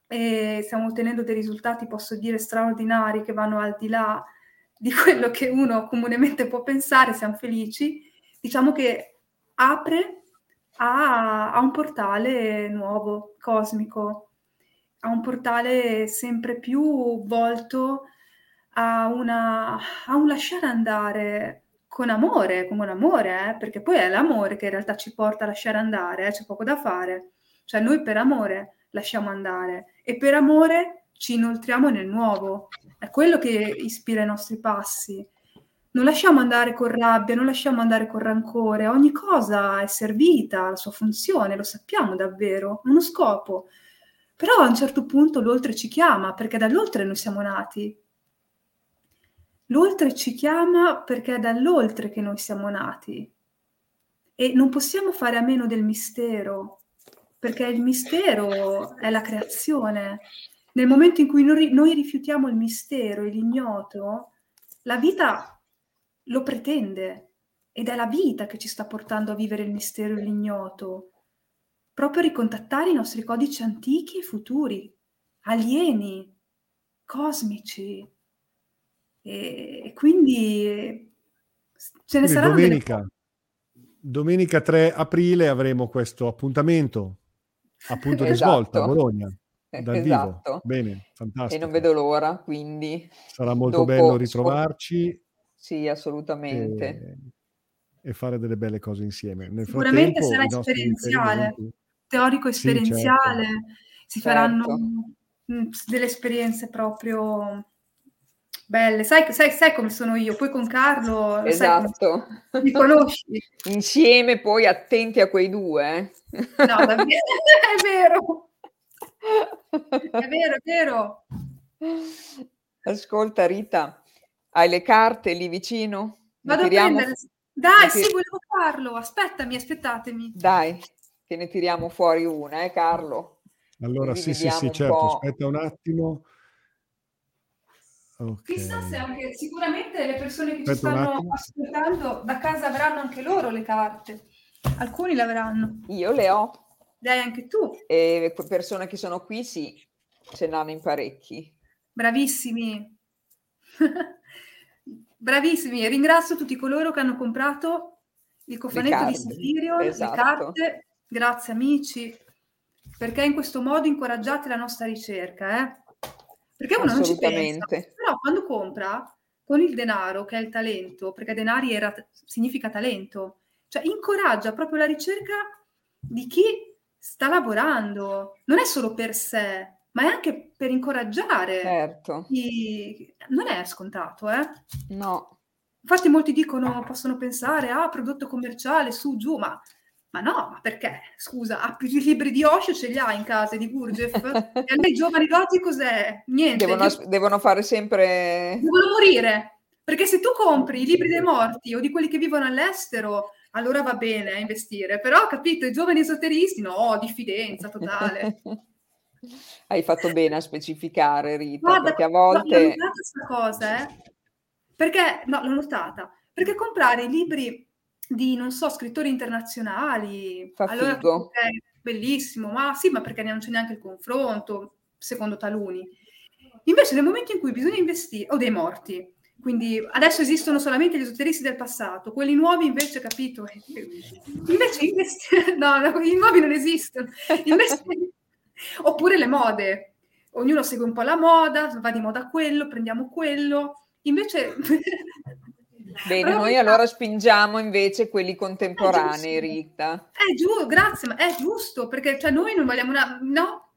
e stiamo ottenendo dei risultati, posso dire, straordinari che vanno al di là di quello che uno comunemente può pensare, siamo felici, diciamo che apre a, a un portale nuovo, cosmico, a un portale sempre più volto a, una, a un lasciare andare con amore, con amore, eh? perché poi è l'amore che in realtà ci porta a lasciare andare, eh? c'è poco da fare. Cioè noi per amore lasciamo andare e per amore ci inoltriamo nel nuovo. È quello che ispira i nostri passi. Non lasciamo andare con rabbia, non lasciamo andare con rancore. Ogni cosa è servita, la sua funzione, lo sappiamo davvero, uno scopo. Però a un certo punto l'oltre ci chiama, perché dall'oltre noi siamo nati. L'oltre ci chiama perché è dall'oltre che noi siamo nati. E non possiamo fare a meno del mistero, perché il mistero è la creazione. Nel momento in cui noi, rifiutiamo il mistero e l'ignoto, la vita lo pretende ed è la vita che ci sta portando a vivere il mistero e l'ignoto, proprio a ricontattare i nostri codici antichi e futuri, alieni, cosmici. E, e quindi ce ne saranno domenica, delle... domenica 3 aprile avremo questo appuntamento appunto esatto. di svolta a Bologna dal esatto. vivo. Bene, fantastico. E non vedo l'ora, quindi sarà molto bello ritrovarci. Sì, assolutamente. E, e, fare delle belle cose insieme. Nel Sicuramente sarà esperienziale, teorico esperienziale, sì, certo. si faranno certo. delle esperienze proprio belle. Sai, sai, sai, come sono io? Poi con Carlo esatto. Sai, mi conosci. Insieme poi attenti a quei due. No, davvero, è vero. È vero, è vero. Ascolta Rita, hai le carte lì vicino? Vado tiriamo... a prendere. Dai, sì, volevo farlo. Aspettami, aspettatemi. Dai, che ne tiriamo fuori una, eh Carlo? Allora, sì, sì, sì, certo. Aspetta un attimo. Okay. Chissà se anche sicuramente le persone che Aspetta ci stanno ascoltando da casa avranno anche loro le carte. Alcuni le avranno. Io le ho. Dai, anche tu. E persone che sono qui, sì, ce n'hanno in parecchi. Bravissimi. Bravissimi. Ringrazio tutti coloro che hanno comprato il cofanetto di Sirio, esatto. le carte. Grazie amici, perché in questo modo incoraggiate la nostra ricerca, eh? Perché uno non ci pensa, però quando compra con il denaro, che è il talento, perché denari era, significa talento, cioè incoraggia proprio la ricerca di chi sta lavorando, non è solo per sé, ma è anche per incoraggiare. Certo. Chi... Non è scontato, eh? No. Infatti molti dicono, possono pensare, ah, prodotto commerciale, su, giù, ma ma no, ma perché? Scusa, ha più libri di Osho ce li ha in casa di Gurdjieff? e a me i giovani doti cos'è? Niente. Devono, io... devono, fare sempre... Devono morire. Perché se tu compri i libri dei morti o di quelli che vivono all'estero, allora va bene investire. Però, capito, i giovani esoteristi, no, diffidenza totale. Hai fatto bene a specificare, Rita, Guarda, perché a volte... L'ho notata questa cosa, eh? Perché, no, l'ho notata. Perché comprare i libri di, non so, scrittori internazionali. Fa allora, figo. bellissimo, ma sì, ma perché non c'è neanche il confronto, secondo taluni. Invece nel momento in cui bisogna investire, o dei morti, quindi adesso esistono solamente gli esoteristi del passato, quelli nuovi invece, capito? Invece investi- no, i nuovi non esistono. Invece... Oppure le mode. Ognuno segue un po' la moda, va di moda quello, prendiamo quello. Invece... Bene, Però noi allora spingiamo invece quelli contemporanei, Rita. È giusto, grazie, ma è giusto, perché cioè, noi non vogliamo una... No,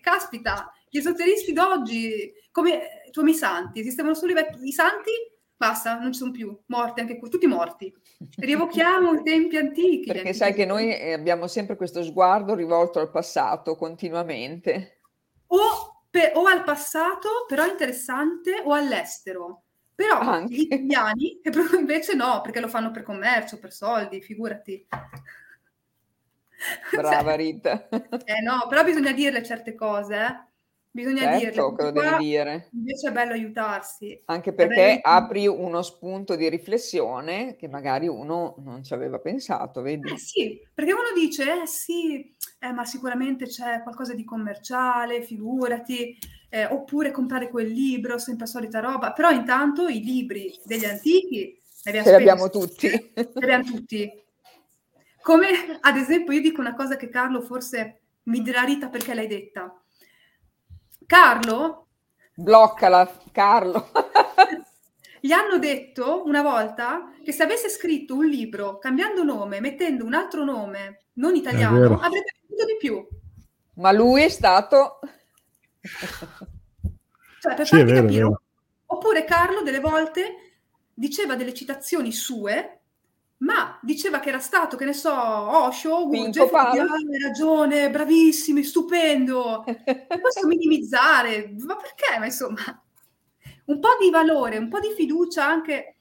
caspita, gli esoteristi d'oggi, come, come i santi, esistevano solo i, vecchi, i santi, basta, non ci sono più, morti anche qui, tutti morti. Rievochiamo i tempi antichi. Perché antichi. sai che noi abbiamo sempre questo sguardo rivolto al passato continuamente. O, per, o al passato, però interessante, o all'estero. Però anche. gli italiani invece no, perché lo fanno per commercio, per soldi, figurati. Brava Rita. eh no, però bisogna dirle certe cose, eh. Bisogna certo dirle. che lo devi dire. Invece è bello aiutarsi. Anche perché apri uno spunto di riflessione che magari uno non ci aveva pensato, vedi? Eh sì, perché uno dice, eh sì, eh, ma sicuramente c'è qualcosa di commerciale, figurati, eh, oppure comprare quel libro, sempre solita roba, però intanto i libri degli antichi li abbiamo tutti. Li abbiamo tutti. Come ad esempio io dico una cosa che Carlo forse mi dirà Rita perché l'hai detta Carlo? Bloccala, Carlo. Gli hanno detto una volta che se avesse scritto un libro cambiando nome, mettendo un altro nome non italiano, avrebbe venduto di più. Ma lui è stato... cioè, per sì, farti vero, capire. Oppure Carlo delle volte diceva delle citazioni sue ma diceva che era stato, che ne so, Osho, Gurge, hai ragione, bravissimi, stupendo. Non posso minimizzare, ma perché? Ma insomma, un po' di valore, un po' di fiducia anche.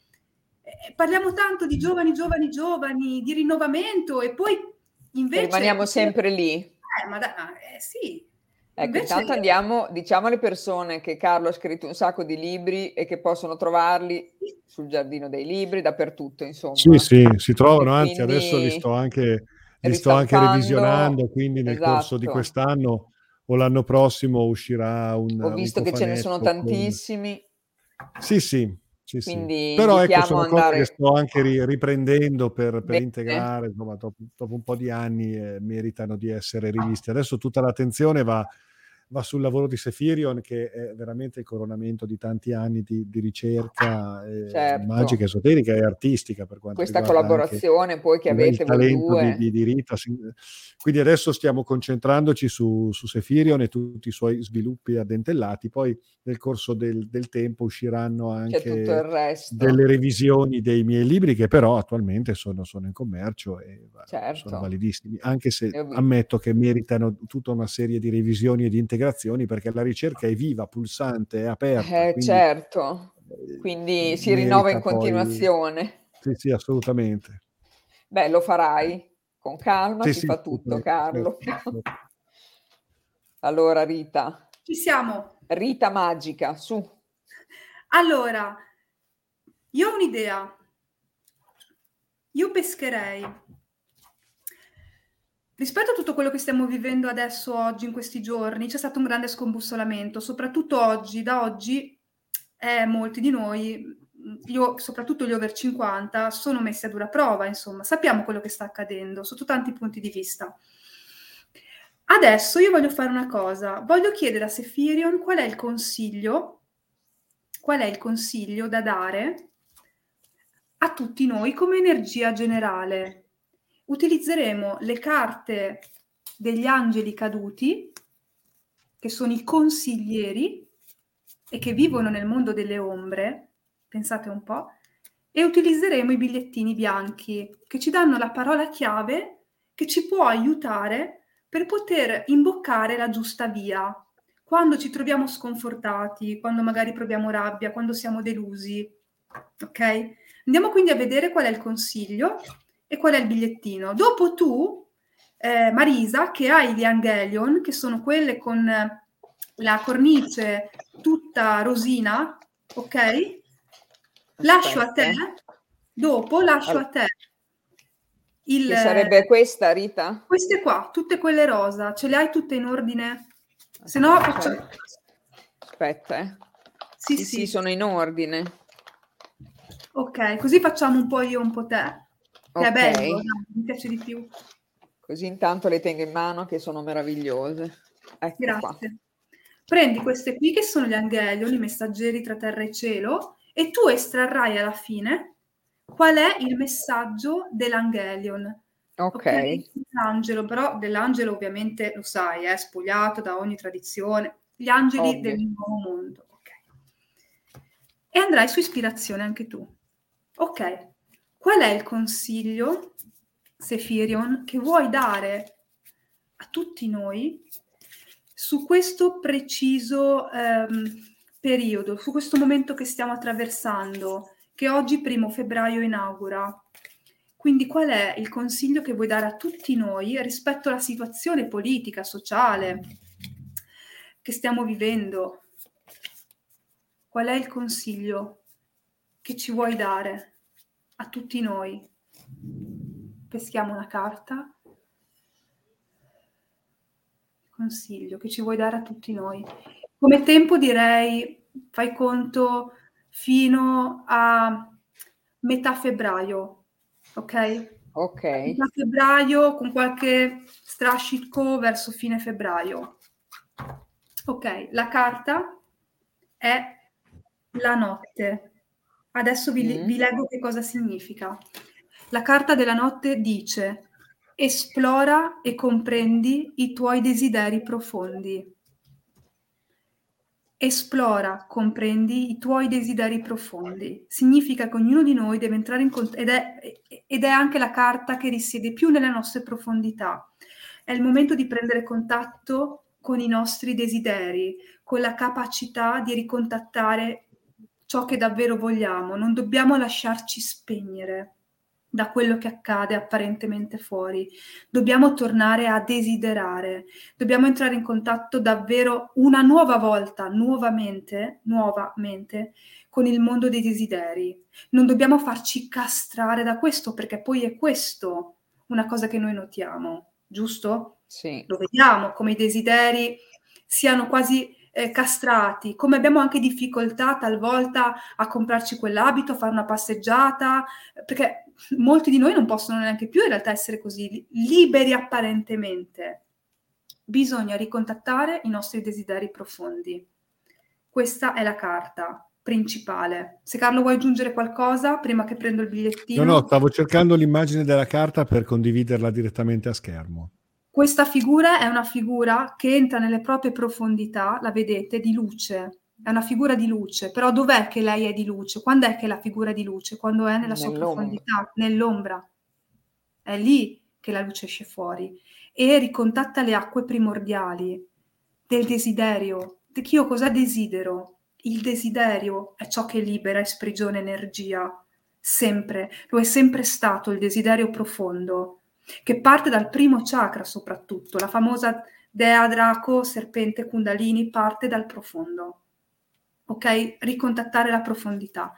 Eh, parliamo tanto di giovani, giovani, giovani, di rinnovamento e poi invece... Rimaniamo sempre lì. Eh, ma da, eh, sì, Ecco, Invece... intanto andiamo, diciamo alle persone che Carlo ha scritto un sacco di libri e che possono trovarli sul giardino dei libri, dappertutto, insomma. Sì, sì, si trovano, anzi adesso li sto anche, li sto anche revisionando, quindi nel esatto. corso di esatto. quest'anno o l'anno prossimo uscirà un Ho visto un che ce ne sono con... tantissimi. Sì, sì, sì, sì. Però ecco, sono andare... cose che sto anche ri- riprendendo per, per integrare, insomma, dopo, dopo, un po' di anni eh, meritano di essere rivisti. Adesso tutta l'attenzione va va sul lavoro di Sefirion, che è veramente il coronamento di tanti anni di, di ricerca eh, certo. magica, esoterica e artistica. Per quanto Questa collaborazione poi che avete voi due. Di, di, Rita. Quindi adesso stiamo concentrandoci su, su Sefirion e tutti i suoi sviluppi addentellati, poi nel corso del, del tempo usciranno anche delle revisioni dei miei libri che però attualmente sono, sono in commercio e certo. sono validissimi, anche se ammetto che meritano tutta una serie di revisioni e di integrazioni integrazioni perché la ricerca è viva, pulsante, è aperta. Eh, quindi, certo, eh, quindi si rinnova in continuazione. Poi... Sì, sì, assolutamente. Beh, lo farai con calma, sì, si sì, fa tutto, Carlo. Certo. allora, Rita. Ci siamo. Rita magica, su. Allora, io ho un'idea. Io pescherei Rispetto a tutto quello che stiamo vivendo adesso, oggi, in questi giorni, c'è stato un grande scombussolamento, soprattutto oggi, da oggi eh, molti di noi, io, soprattutto gli over 50, sono messi a dura prova, insomma, sappiamo quello che sta accadendo sotto tanti punti di vista. Adesso io voglio fare una cosa, voglio chiedere a Sefirion qual è il consiglio, qual è il consiglio da dare a tutti noi come energia generale utilizzeremo le carte degli angeli caduti, che sono i consiglieri e che vivono nel mondo delle ombre, pensate un po', e utilizzeremo i bigliettini bianchi che ci danno la parola chiave che ci può aiutare per poter imboccare la giusta via. Quando ci troviamo sconfortati, quando magari proviamo rabbia, quando siamo delusi. Ok? Andiamo quindi a vedere qual è il consiglio e qual è il bigliettino. Dopo tu, eh, Marisa, che hai gli Angelion, che sono quelle con la cornice tutta rosina, ok? Lascio a te, dopo lascio allora. a te Il, che sarebbe questa, Rita? Queste qua, tutte quelle rosa, ce le hai tutte in ordine? Se no, faccio... Aspetta, eh. Sì, sì, sì, sono in ordine. Ok, così facciamo un po' io, un po' te. Che okay. è bello, no? mi piace di più. Così intanto le tengo in mano che sono meravigliose. Ecco Grazie. Qua. Prendi queste qui che sono gli angelioni, i messaggeri tra terra e cielo, e tu estrarrai alla fine qual è il messaggio dell'angelion. Ok. okay? L'angelo, però dell'angelo ovviamente lo sai, è spogliato da ogni tradizione. Gli angeli Ovvio. del nuovo mondo. Ok. E andrai su ispirazione anche tu. Ok. Qual è il consiglio, Sefirion, che vuoi dare a tutti noi su questo preciso ehm, periodo, su questo momento che stiamo attraversando, che oggi, primo febbraio, inaugura? Quindi qual è il consiglio che vuoi dare a tutti noi rispetto alla situazione politica, sociale che stiamo vivendo? Qual è il consiglio che ci vuoi dare? A tutti noi. Peschiamo una carta. Consiglio che ci vuoi dare a tutti noi. Come tempo direi, fai conto fino a metà febbraio, ok? Ok. Metà febbraio con qualche strascico verso fine febbraio. Ok, la carta è la notte. Adesso vi, mm. vi leggo che cosa significa. La carta della notte dice esplora e comprendi i tuoi desideri profondi. Esplora, comprendi i tuoi desideri profondi. Significa che ognuno di noi deve entrare in contatto, ed, ed è anche la carta che risiede più nelle nostre profondità. È il momento di prendere contatto con i nostri desideri, con la capacità di ricontattare ciò che davvero vogliamo, non dobbiamo lasciarci spegnere da quello che accade apparentemente fuori. Dobbiamo tornare a desiderare, dobbiamo entrare in contatto davvero una nuova volta, nuovamente, nuovamente, con il mondo dei desideri. Non dobbiamo farci castrare da questo, perché poi è questo una cosa che noi notiamo, giusto? Sì. Lo vediamo come i desideri siano quasi eh, castrati, come abbiamo anche difficoltà talvolta a comprarci quell'abito, a fare una passeggiata, perché molti di noi non possono neanche più in realtà essere così liberi apparentemente. Bisogna ricontattare i nostri desideri profondi. Questa è la carta principale. Se Carlo vuoi aggiungere qualcosa prima che prendo il bigliettino. No, no, stavo cercando l'immagine della carta per condividerla direttamente a schermo. Questa figura è una figura che entra nelle proprie profondità, la vedete, di luce. È una figura di luce, però dov'è che lei è di luce? Quando è che è la figura di luce? Quando è nella sua profondità, nell'ombra. È lì che la luce esce fuori e ricontatta le acque primordiali del desiderio. Che io cosa desidero? Il desiderio è ciò che libera e sprigiona energia, sempre, lo è sempre stato il desiderio profondo che parte dal primo chakra soprattutto, la famosa dea Draco, serpente Kundalini, parte dal profondo. Ok? Ricontattare la profondità.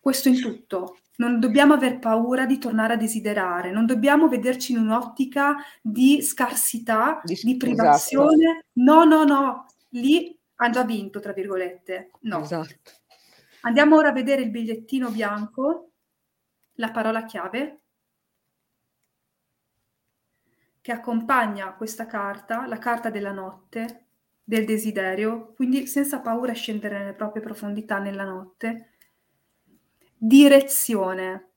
Questo in tutto. Non dobbiamo aver paura di tornare a desiderare, non dobbiamo vederci in un'ottica di scarsità, di, di privazione. Esatto. No, no, no, lì ha già vinto, tra virgolette. No. Esatto. Andiamo ora a vedere il bigliettino bianco, la parola chiave. Che accompagna questa carta, la carta della notte, del desiderio, quindi senza paura scendere nelle proprie profondità nella notte. Direzione.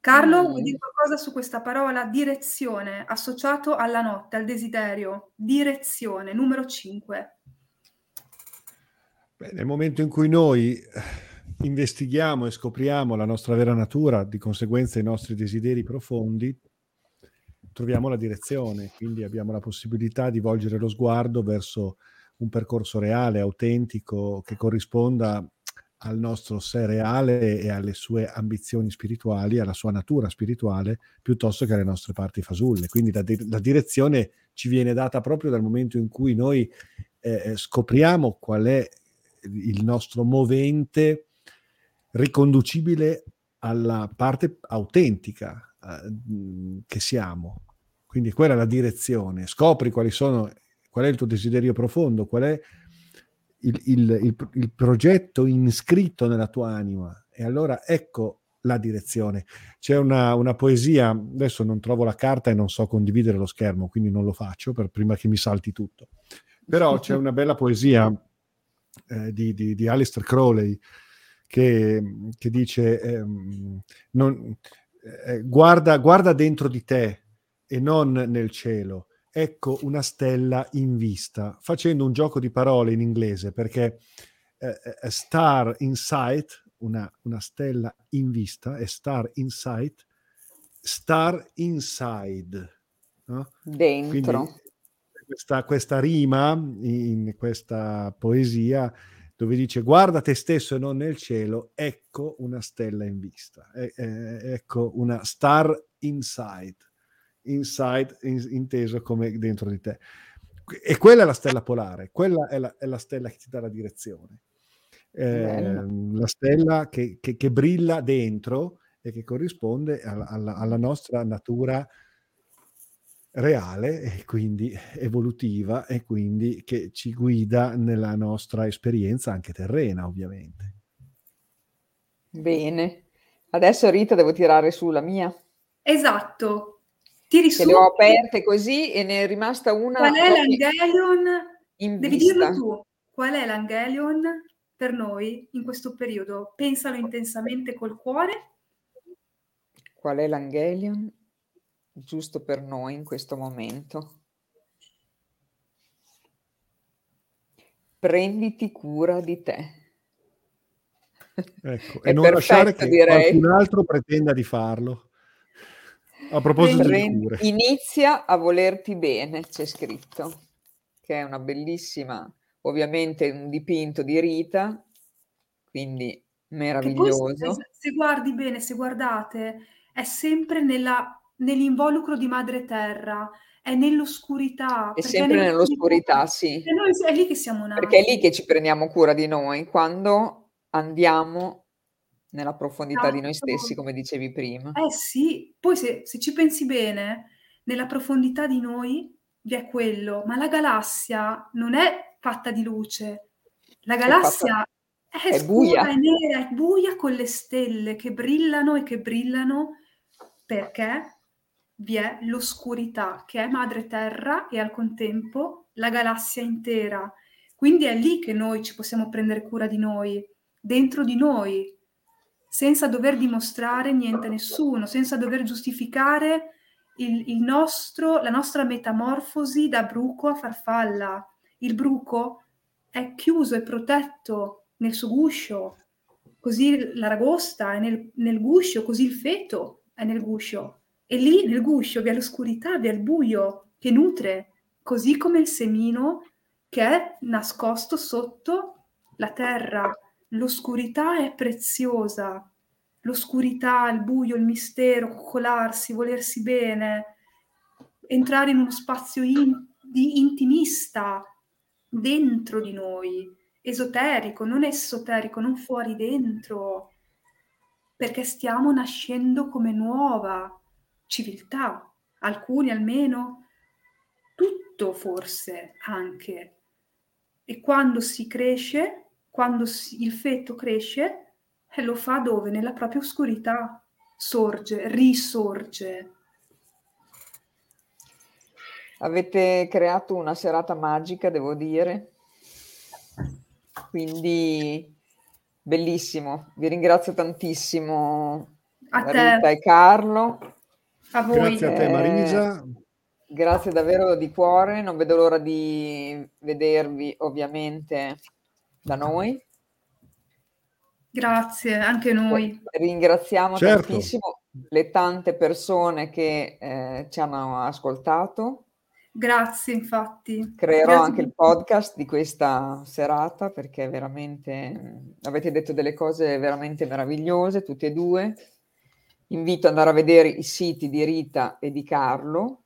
Carlo, mm. vuoi dire qualcosa su questa parola? Direzione, associato alla notte, al desiderio. Direzione, numero 5. Beh, nel momento in cui noi investighiamo e scopriamo la nostra vera natura, di conseguenza i nostri desideri profondi, troviamo la direzione, quindi abbiamo la possibilità di volgere lo sguardo verso un percorso reale, autentico, che corrisponda al nostro sé reale e alle sue ambizioni spirituali, alla sua natura spirituale, piuttosto che alle nostre parti fasulle. Quindi la, di- la direzione ci viene data proprio dal momento in cui noi eh, scopriamo qual è il nostro movente riconducibile alla parte autentica eh, che siamo. Quindi quella è la direzione. Scopri quali sono, qual è il tuo desiderio profondo, qual è il, il, il, il progetto inscritto nella tua anima. E allora ecco la direzione. C'è una, una, poesia, adesso non trovo la carta e non so condividere lo schermo, quindi non lo faccio per prima che mi salti tutto. Però c'è una bella poesia eh, di, di, di Alistair Crowley che, che dice ehm, non, eh, guarda, guarda dentro di te e non nel cielo. Ecco una stella in vista, facendo un gioco di parole in inglese perché eh, eh star in sight, una, una, stella in vista, e star in sight, star inside. No? Dentro. Quindi, questa, questa rima in questa poesia dove dice guarda te stesso e non nel cielo, ecco una stella in vista, e, eh, ecco una star inside, inside in, inteso come dentro di te. E quella è la stella polare, quella è la, è la stella che ti dà la direzione. Eh, la stella che, che, che, brilla dentro e che corrisponde alla, alla, alla nostra natura reale e quindi evolutiva e quindi che ci guida nella nostra esperienza anche terrena, ovviamente. Bene. Adesso Rita devo tirare su la mia. Esatto. Tiri su. le ho aperte così e ne è rimasta una. Qual è l'Angelion? Devi dirlo tu. Qual è l'Angelion per noi in questo periodo? Pensalo intensamente col cuore. Qual è l'Angelion? giusto per noi in questo momento. Prenditi cura di te. Ecco, e non perfetto, lasciare che direi. qualcun altro pretenda di farlo. A proposito di cure. Inizia a volerti bene, c'è scritto, che è una bellissima, ovviamente un dipinto di Rita, quindi meraviglioso. Poi, se, se guardi bene, se guardate, è sempre nella nell'involucro di madre terra, è nell'oscurità. È sempre nell'oscurità, sì. È, noi, è lì che siamo nati. Perché è lì che ci prendiamo cura di noi, quando andiamo nella profondità esatto. di noi esatto. stessi, come dicevi prima. Eh sì, poi se, se, ci pensi bene, nella profondità di noi vi è quello, ma la galassia non è fatta di luce. La galassia è, fatta... è, è scura, buia. è nera, è buia con le stelle che brillano e che brillano perché vi è l'oscurità che è madre terra e al contempo la galassia intera. Quindi è lì che noi ci possiamo prendere cura di noi, dentro di noi, senza dover dimostrare niente a nessuno, senza dover giustificare il, il nostro, la nostra metamorfosi da bruco a farfalla. Il bruco è chiuso e protetto nel suo guscio, così l'aragosta è nel, nel guscio, così il feto è nel guscio. E lì nel guscio vi è l'oscurità, vi è il buio che nutre, così come il semino che è nascosto sotto la terra. L'oscurità è preziosa, l'oscurità, il buio, il mistero, coccolarsi, volersi bene, entrare in uno spazio in, di intimista dentro di noi, esoterico, non esoterico, non fuori dentro, perché stiamo nascendo come nuova, civiltà, alcuni almeno, tutto forse anche. E quando si cresce, quando si, il feto cresce, lo fa dove? Nella propria oscurità, sorge, risorge. Avete creato una serata magica, devo dire. Quindi bellissimo, vi ringrazio tantissimo a Rita te. e Carlo. A voi. Grazie a te Marisa. Eh, grazie davvero di cuore, non vedo l'ora di vedervi ovviamente da noi. Grazie, anche noi. Ringraziamo certo. tantissimo le tante persone che eh, ci hanno ascoltato. Grazie, infatti. Creerò Grazie. anche il podcast di questa serata perché veramente avete detto delle cose veramente meravigliose, tutti e due invito ad andare a vedere i siti di Rita e di Carlo.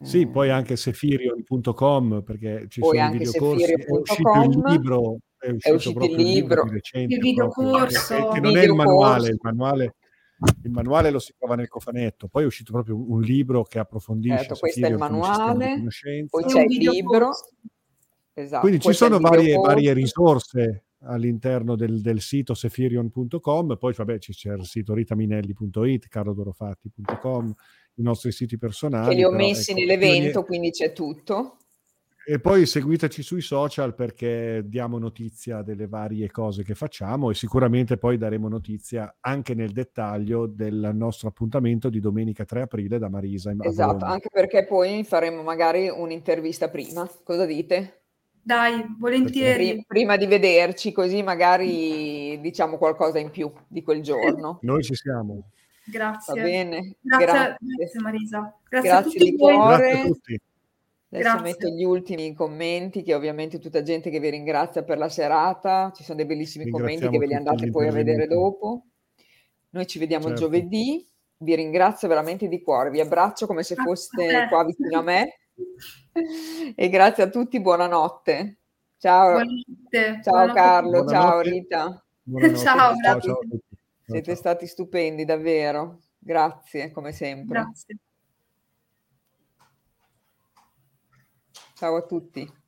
Sì, eh, poi anche sefirion.com perché ci sono i videocorsi, è uscito il libro, è uscito, è uscito il libro, recente, il videocorso, che, che non è il manuale, il manuale il manuale lo si trova nel cofanetto, poi è uscito proprio un libro che approfondisce. Certo, questo è il manuale, poi c'è il libro. Esatto, Quindi ci sono varie, varie, risorse all'interno del, del sito sefirion.com, poi vabbè c'è il sito ritaminelli.it, carlodorofatti.com, i nostri siti personali. Che li ho però, messi ecco, nell'evento, quindi c'è tutto. E poi seguiteci sui social perché diamo notizia delle varie cose che facciamo e sicuramente poi daremo notizia anche nel dettaglio del nostro appuntamento di domenica 3 aprile da Marisa. In esatto, anche perché poi faremo magari un'intervista prima. Cosa dite? Dai, volentieri. Prima di vederci, così magari diciamo qualcosa in più di quel giorno. Noi ci siamo. Grazie. Va bene. Grazie, grazie. grazie Marisa. Grazie, grazie a tutti di cuore. Grazie a tutti. Adesso Grazie. metto gli ultimi commenti, che ovviamente tutta gente che vi ringrazia per la serata. Ci sono dei bellissimi commenti che ve li andate poi a vedere dopo. Noi ci vediamo certo. giovedì. Vi ringrazio veramente di cuore, vi abbraccio come se foste qua vicino a me. e grazie a tutti, buonanotte. Ciao, buonanotte. ciao buonanotte. Carlo, buonanotte. ciao Rita. Ciao, ciao, ciao, Siete stati stupendi, davvero. Grazie, come sempre. Grazie. Ciao a tutti.